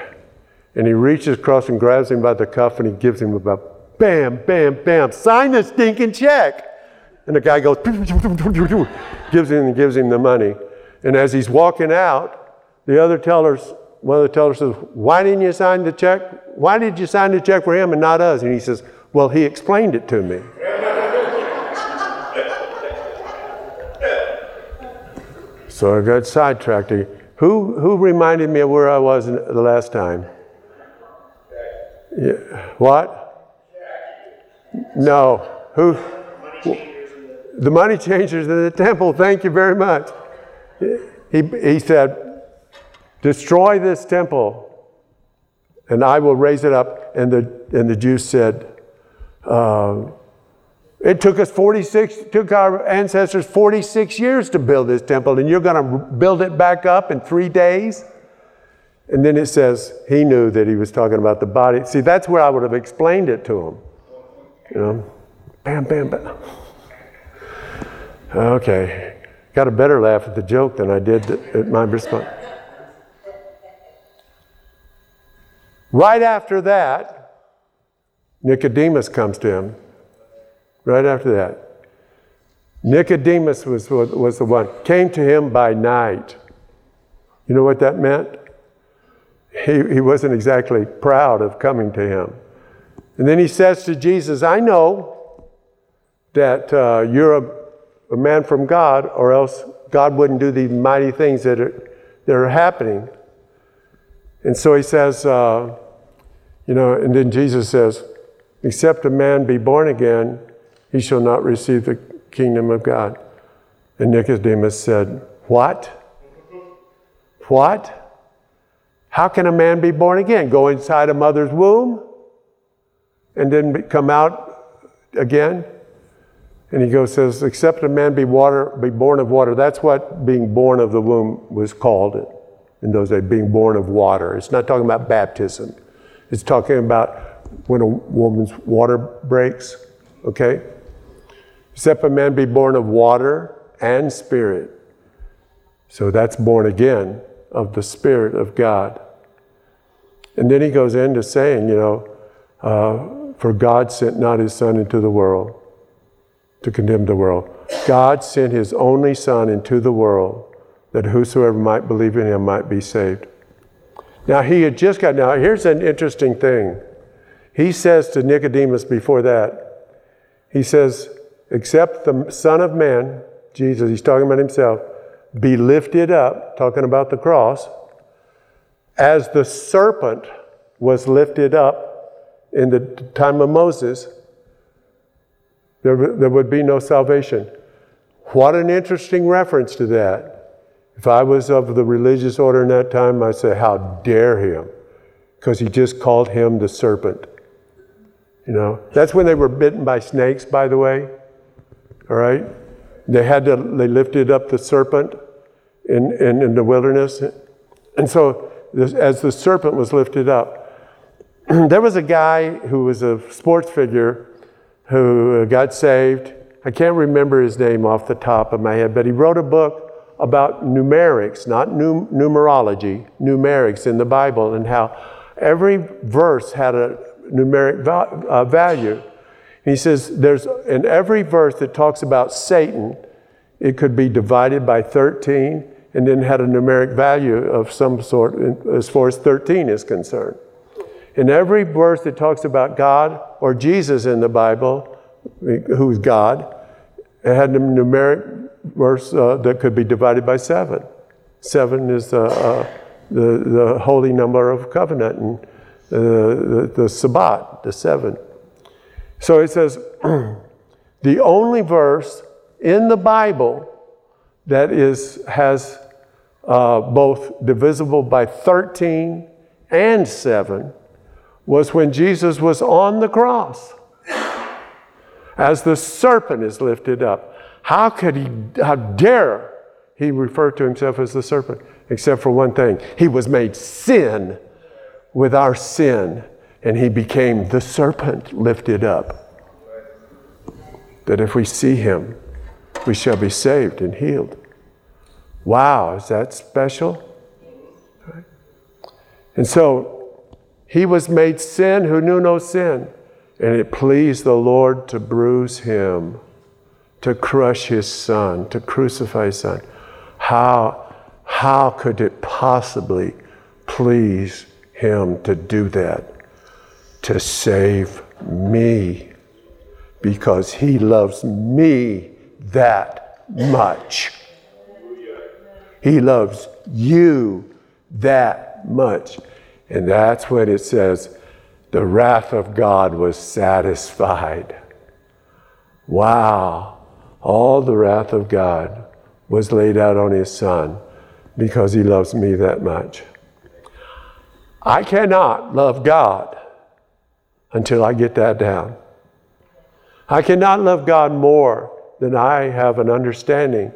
And he reaches across and grabs him by the cuff and he gives him about bam, bam, bam, sign the stinking check. And the guy goes, *laughs* gives him and gives him the money. And as he's walking out, the other tellers, one of the tellers says, Why didn't you sign the check? Why did you sign the check for him and not us? And he says, Well, he explained it to me. so I got sidetracked. Who, who reminded me of where I was the last time? Yeah. What? No. Who? The money changers in the temple. Thank you very much. He, he said, Destroy this temple and I will raise it up. And the, and the Jews said, uh, It took us 46, took our ancestors 46 years to build this temple, and you're going to build it back up in three days? And then it says he knew that he was talking about the body. See, that's where I would have explained it to him. You know, bam, bam, bam. Okay, got a better laugh at the joke than I did at my response. Right after that, Nicodemus comes to him. Right after that. Nicodemus was, was the one, came to him by night. You know what that meant? he, he wasn't exactly proud of coming to him. And then he says to Jesus, I know that uh, you're a, a, man from God, or else God wouldn't do these mighty things that are, that are happening. And so he says, uh, you know, and then Jesus says, Except a man be born again, he shall not receive the kingdom of God. And Nicodemus said, What? What? How can a man be born again? Go inside a mother's womb and then come out again? And he goes, says, except a man be water, be born of water. That's what being born of the womb was called in those days, being born of water. It's not talking about baptism. It's talking about when a woman's water breaks, okay? Except a man be born of water and spirit. So that's born again of the Spirit of God. And then he goes into saying, you know, uh, for God sent not his Son into the world to condemn the world. God sent his only Son into the world that whosoever might believe in him might be saved. Now he had just got, now here's an interesting thing. He says to Nicodemus before that, he says, except the Son of Man, Jesus, he's talking about himself, be lifted up, talking about the cross, as the serpent was lifted up in the time of Moses, there, there would be no salvation. What an interesting reference to that. If I was of the religious order in that time, I'd say, How dare him? Because he just called him the serpent. You know, that's when they were bitten by snakes, by the way. All right? They had to, they lifted up the serpent in, in, in the wilderness. And so, this, as the serpent was lifted up, *clears throat* there was a guy who was a sports figure who got saved. I can't remember his name off the top of my head, but he wrote a book about numerics, not num- numerology, numerics in the Bible, and how every verse had a numeric va- uh, value. He says there's in every verse that talks about Satan, it could be divided by 13 and then had a numeric value of some sort as far as 13 is concerned. In every verse that talks about God or Jesus in the Bible, who's God, it had a numeric verse uh, that could be divided by seven. Seven is uh, uh, the, the holy number of covenant and uh, the, the Sabbat, the seven. So it says, *clears throat* the only verse in the Bible that is, has uh, both divisible by 13 and 7 was when Jesus was on the cross. As the serpent is lifted up. How could he, how dare he refer to himself as the serpent? Except for one thing he was made sin with our sin, and he became the serpent lifted up that if we see him, we shall be saved and healed. Wow, is that special? And so he was made sin who knew no sin. And it pleased the Lord to bruise him, to crush his son, to crucify his son. How, how could it possibly please him to do that? To save me. Because he loves me that much. He loves you that much. And that's what it says, the wrath of God was satisfied. Wow. All the wrath of God was laid out on his son because he loves me that much. I cannot love God until I get that down. I cannot love God more than I have an understanding,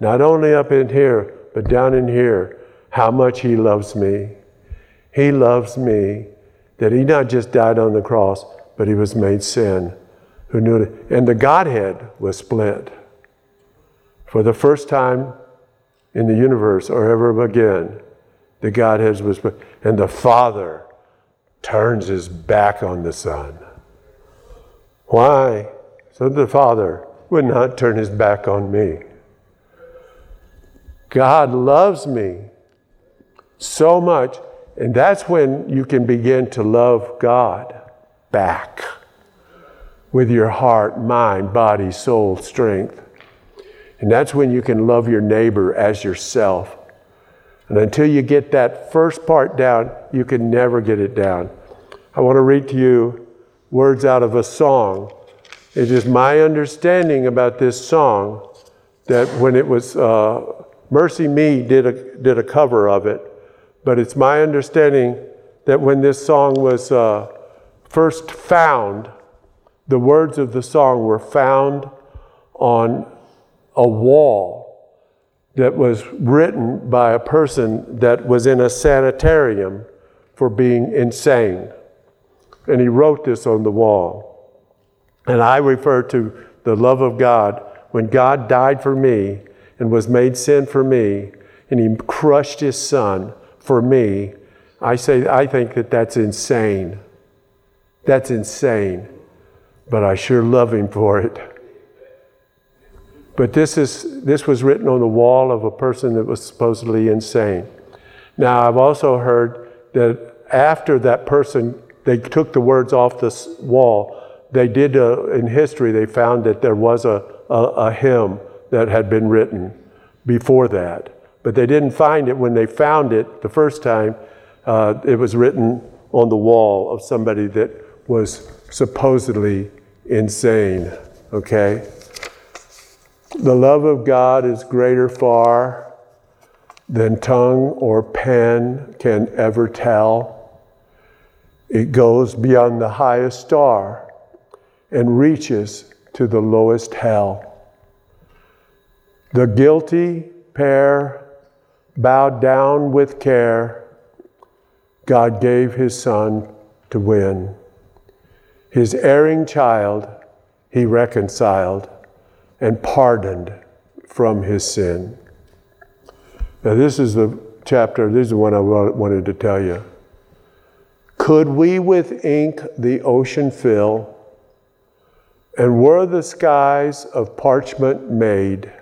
not only up in here, but down in here, how much He loves me. He loves me that He not just died on the cross, but He was made sin. Who knew it? And the Godhead was split. For the first time in the universe or ever again, the Godhead was. And the Father turns his back on the Son. Why? So the Father would not turn his back on me. God loves me so much, and that's when you can begin to love God back with your heart, mind, body, soul, strength. And that's when you can love your neighbor as yourself. And until you get that first part down, you can never get it down. I want to read to you words out of a song. It is my understanding about this song that when it was uh, MercyMe did a, did a cover of it, but it's my understanding that when this song was uh, first found, the words of the song were found on a wall that was written by a person that was in a sanitarium for being insane. And he wrote this on the wall. And I refer to the love of God. When God died for me, and was made sin for me, and he crushed his son for me, I say, I think that that's insane. That's insane. But I sure love him for it. But this, is, this was written on the wall of a person that was supposedly insane. Now, I've also heard that after that person, they took the words off this wall, they did, uh, in history, they found that there was a, a, a hymn that had been written before that. But they didn't find it when they found it the first time. Uh, it was written on the wall of somebody that was supposedly insane. Okay? The love of God is greater far than tongue or pen can ever tell. It goes beyond the highest star and reaches to the lowest hell. The guilty pair bowed down with care. God gave his son to win. His erring child he reconciled and pardoned from his sin. Now, this is the chapter, this is the one I wanted to tell you. Could we with ink the ocean fill, and were the skies of parchment made?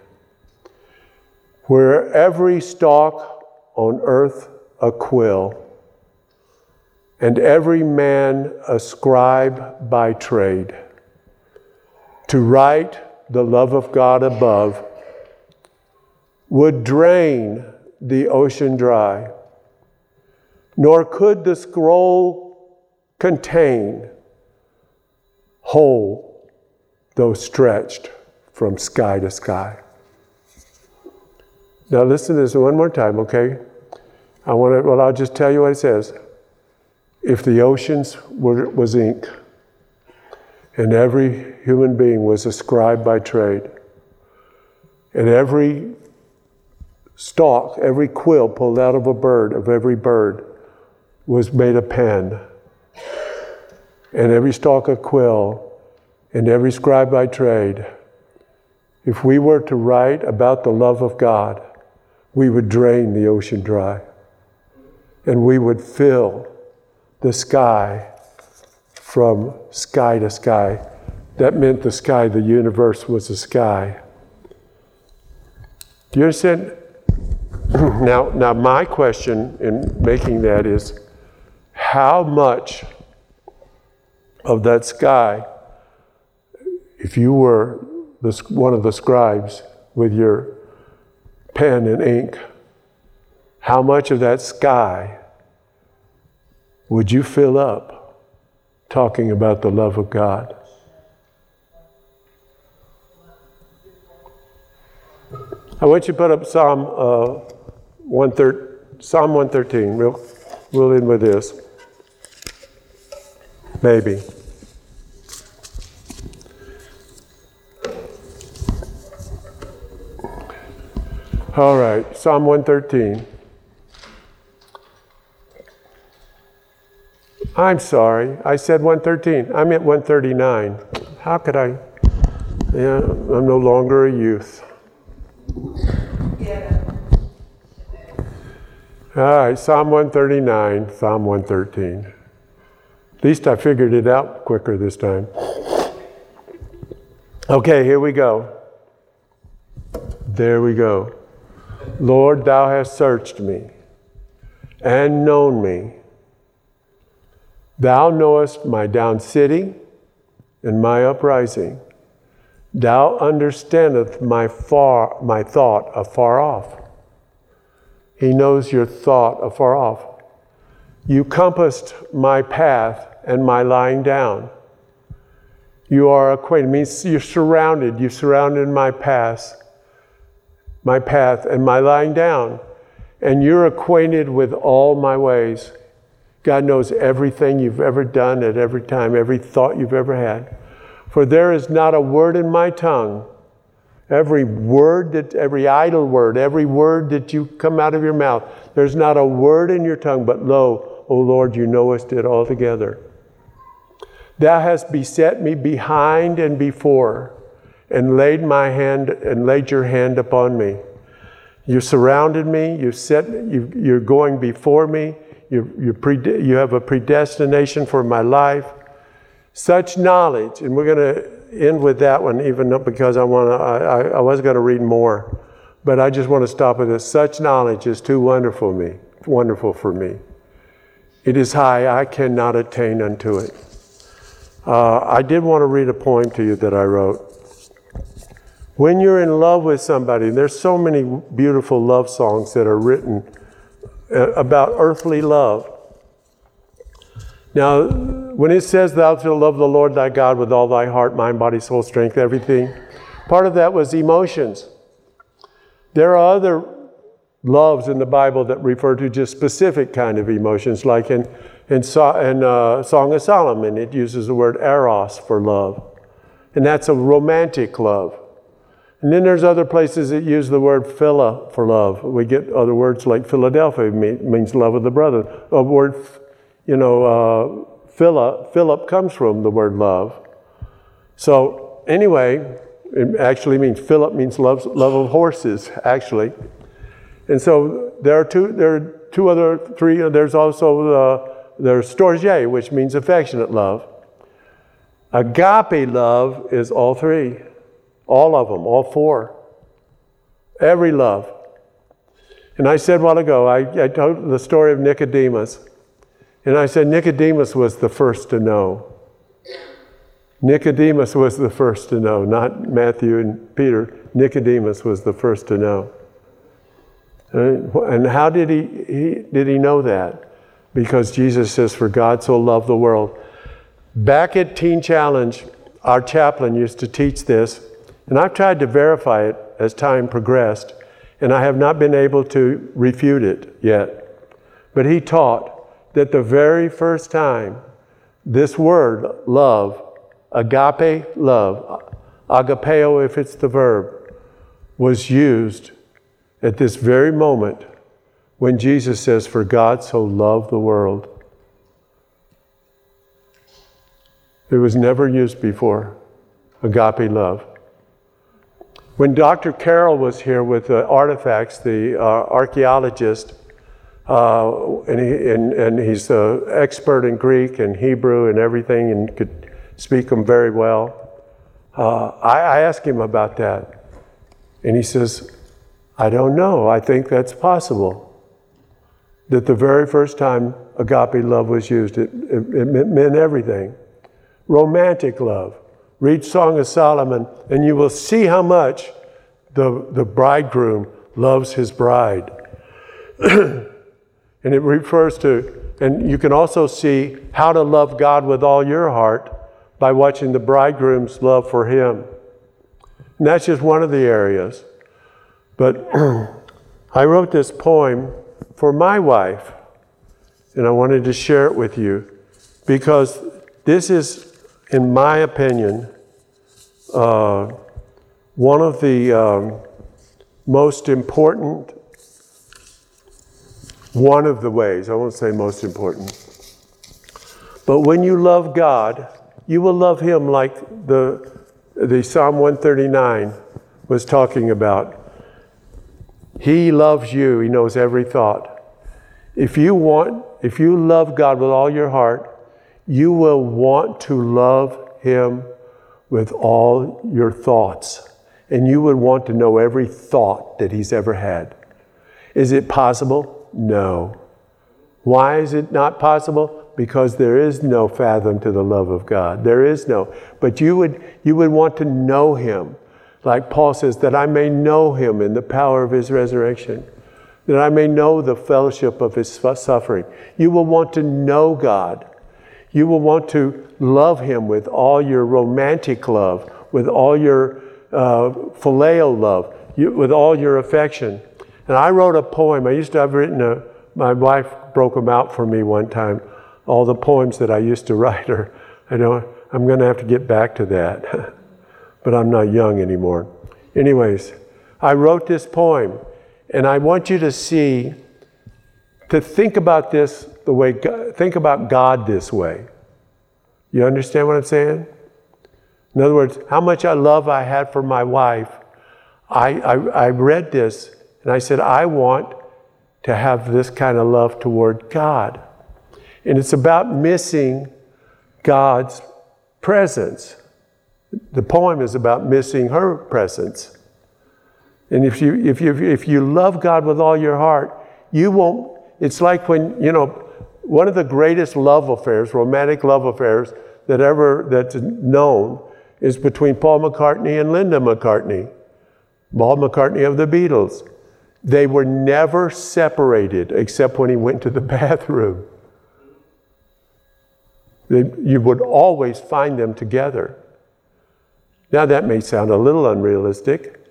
where every stalk on earth a quill, and every man a scribe by trade, to write the love of God above, would drain the ocean dry, nor could the scroll contain whole, though stretched from sky to sky. Now listen to this one more time, okay? I want to, well, I'll just tell you what it says. If the oceans were, was ink, and every human being was a scribe by trade, and every stalk, every quill pulled out of a bird, of every bird, was made a pen, and every stalk a quill, and every scribe by trade, if we were to write about the love of God, we would drain the ocean dry. and we would fill the sky from sky to sky. That meant the sky, the universe was the sky. Do you understand? *clears throat* now, now, my question in making that is how much of that sky, if you were one of the scribes with your pen and ink, how much of that sky would you fill up talking about the love of God? I want you to put up Psalm uh, 113, Psalm 113. We'll, we'll end with this. Maybe. All right, Psalm 113. I'm sorry, I said 113. I meant 139. How could I? Yeah, I'm no longer a youth. All right, Psalm 139, Psalm 113. At least I figured it out quicker this time. Okay, here we go. There we go. Lord, thou hast searched me and known me. Thou knowest my down sitting and my uprising. Thou understandest my far my thought afar off. He knows your thought afar off. You compassed my path and my lying down. You are acquainted. It means you're surrounded. You surrounded my path, my path and my lying down. And you're acquainted with all my ways. God knows everything you've ever done at every time, every thought you've ever had. For there is not a word in my tongue Every word that, every idle word, every word that you come out of your mouth, there's not a word in your tongue, but lo, O Lord, you knowest it altogether. Thou hast beset me behind and before, and laid my hand and laid your hand upon me. You surrounded me. You set. You, are going before me. You, you, pre, you have a predestination for my life. Such knowledge, and we're going to end with that one, even because I want to. I, I was going to read more, but I just want to stop with this. Such knowledge is too wonderful me, wonderful for me. It is high; I cannot attain unto it. Uh, I did want to read a poem to you that I wrote. When you're in love with somebody, there's so many beautiful love songs that are written about earthly love. Now, when it says, Thou shalt love the Lord thy God with all thy heart, mind, body, soul, strength, everything, part of that was emotions. There are other loves in the Bible that refer to just specific kind of emotions, like in, in, in uh, Song of Solomon, it uses the word eros for love. And that's a romantic love. And then there's other places that use the word philia for love. We get other words like Philadelphia means love of the brother. A word you know, uh, Philip, Philip comes from the word love. So, anyway, it actually means Philip means love, love of horses, actually. And so there are two, there are two other, three, there's also uh, there's storge, which means affectionate love. Agape love is all three, all of them, all four. Every love. And I said a while ago, I, I told the story of Nicodemus. And I said, Nicodemus was the first to know. Nicodemus was the first to know, not Matthew and Peter. Nicodemus was the first to know. And how did he, he, did he know that? Because Jesus says, For God so loved the world. Back at Teen Challenge, our chaplain used to teach this, and I've tried to verify it as time progressed, and I have not been able to refute it yet. But he taught that the very first time this word, love, agape love, agapeo if it's the verb, was used at this very moment when Jesus says, For God so loved the world. It was never used before, agape love. When Dr. Carroll was here with the artifacts, the uh, archaeologist, uh, and, he, and, and he's an expert in Greek and Hebrew and everything and could speak them very well. Uh, I, I asked him about that, and he says, I don't know. I think that's possible. That the very first time agape love was used, it, it, it meant everything. Romantic love. Read Song of Solomon, and you will see how much the, the bridegroom loves his bride. *clears throat* and it refers to, and you can also see how to love God with all your heart by watching the bridegroom's love for him. And that's just one of the areas. But *clears throat* I wrote this poem for my wife, and I wanted to share it with you because this is, in my opinion, uh, one of the um, most important, one of the ways, I won't say most important, but when you love God, you will love Him like the, the Psalm 139 was talking about. He loves you, He knows every thought. If you want, if you love God with all your heart, you will want to love Him with all your thoughts. And you would want to know every thought that He's ever had. Is it possible? No. Why is it not possible? Because there is no fathom to the love of God. There is no. But you would, you would want to know Him. Like Paul says, that I may know Him in the power of His resurrection that I may know the fellowship of his suffering. You will want to know God. You will want to love him with all your romantic love, with all your uh, phileo love, you, with all your affection. And I wrote a poem. I used to have written a, my wife broke them out for me one time, all the poems that I used to *laughs* write her. I know I'm going to have to get back to that, *laughs* but I'm not young anymore. Anyways, I wrote this poem and I want you to see, to think about this the way, God, think about God this way. You understand what I'm saying? In other words, how much I love I had for my wife. I, I, I read this and I said, I want to have this kind of love toward God. And it's about missing God's presence. The poem is about missing her presence. And if you, if you, if you love God with all your heart, you won't, it's like when, you know, one of the greatest love affairs, romantic love affairs that ever, that's known is between Paul McCartney and Linda McCartney. Paul McCartney of the Beatles. They were never separated except when he went to the *laughs* bathroom. They, you would always find them together. Now, that may sound a little unrealistic,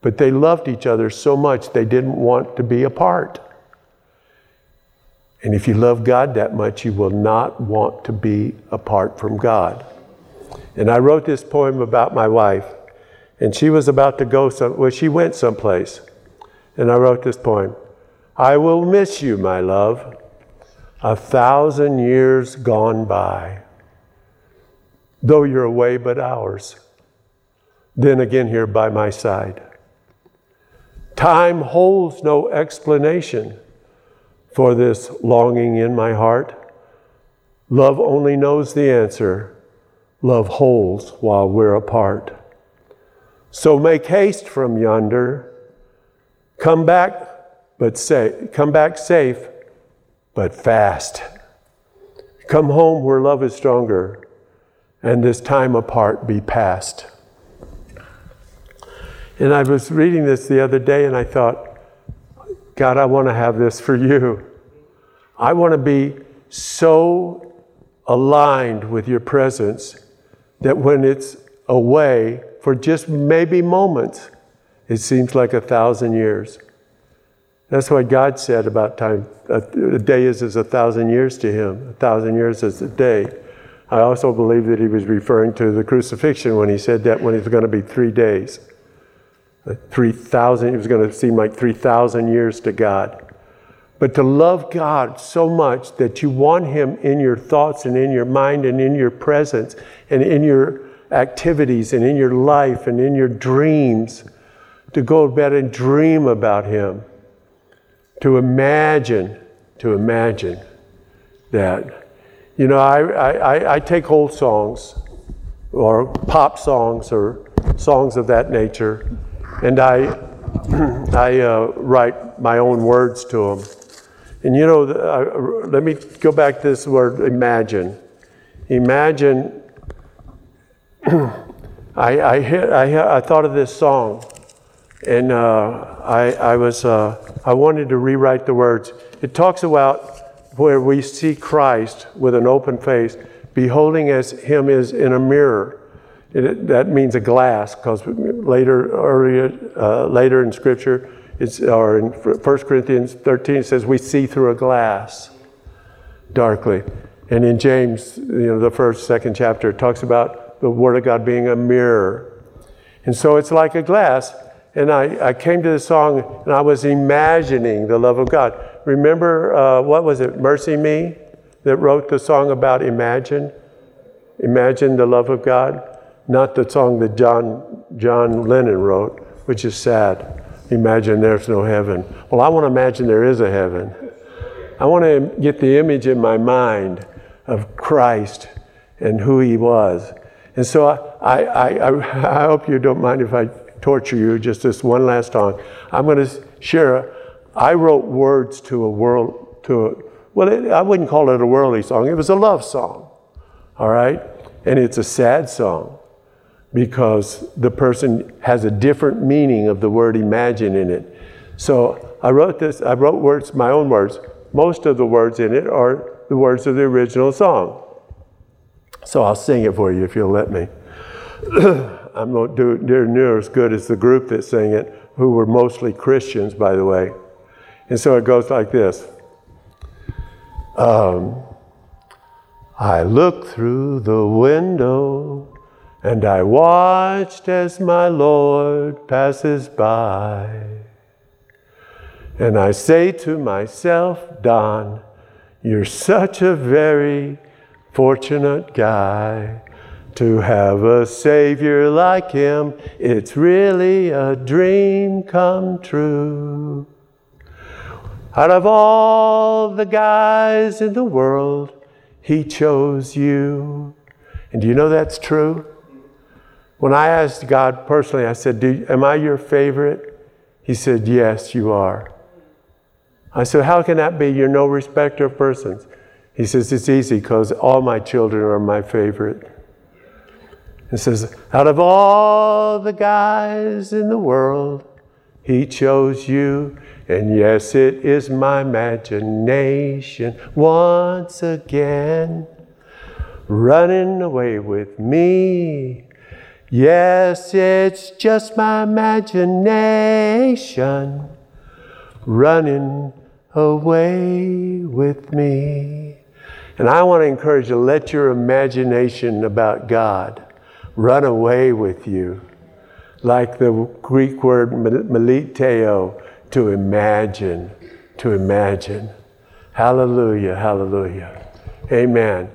but they loved each other so much they didn't want to be apart. And if you love God that much, you will not want to be apart from God. And I wrote this poem about my wife, and she was about to go some well, she went someplace. And I wrote this poem. I will miss you, my love, a thousand years gone by. Though you're away but hours, then again here by my side. Time holds no explanation for this longing in my heart. Love only knows the answer. Love holds while we're apart. So make haste from yonder. Come back, but say, come back safe, but fast. Come home where love is stronger, and this time apart be past. And I was reading this the other day and I thought, God, I want to have this for you. I want to be so aligned with your presence that when it's away for just maybe moments, it seems like a thousand years. That's what God said about time. A, day is as a thousand years to him, a thousand years is a day. I also believe that he was referring to the crucifixion when he said that when it's going to be three days. 3,000, it was going to seem like 3,000 years to God. But to love God so much that you want Him in your thoughts and in your mind and in your presence and in your activities and in your life and in your dreams, to go to bed and dream about Him, to imagine, to imagine that. You know, I, I, I take old songs or pop songs or songs of that nature, and I, *clears throat* I uh, write my own words to them. And you know, let me go back to this word imagine. Imagine, *clears throat* I, I, hit, I, I thought of this song, and uh, I, I, was, uh, I wanted to rewrite the words. It talks about where we see Christ with an open face, beholding as him is in a mirror. It, that means a glass, because later, earlier, uh, later in Scripture, it's, or in 1 Corinthians 13, it says we see through a glass darkly. And in James, you know, the first, second chapter, it talks about the Word of God being a mirror. And so it's like a glass. And I, I came to the song and I was imagining the love of God. Remember, uh, what was it, MercyMe, that wrote the song about imagine? Imagine the love of God? Not the song that John, John Lennon wrote, which is sad. Imagine there's no heaven. Well, I want to imagine there is a heaven. I want to get the image in my mind of Christ and who he was. And so I, I, I, I hope you don't mind if I torture you just this one last time. I'm going to share. I wrote words to a world to a, well, it, I wouldn't call it a worldly song. It was a love song, all right, and it's a sad song because the person has a different meaning of the word imagine in it. So I wrote this. I wrote words, my own words. Most of the words in it are the words of the original song. So I'll sing it for you if you'll let me. *clears throat* I'm not doing near near as good as the group that sang it, who were mostly Christians, by the way. And so it goes like this um, I look through the window and I watched as my Lord passes by. And I say to myself, Don, you're such a very fortunate guy. To have a Savior like Him, it's really a dream come true. Out of all the guys in the world, He chose you. And do you know that's true? When I asked God personally, I said, Am I your favorite? He said, Yes, you are. I said, How can that be? You're no respecter of persons. He says, It's easy because all my children are my favorite. He says, out of all the guys in the world, he chose you. And yes, it is my imagination once again running away with me. Yes, it's just my imagination running away with me. And I want to encourage you let your imagination about God run away with you. Like the Greek word meletao, to imagine, to imagine. Hallelujah, hallelujah. Amen.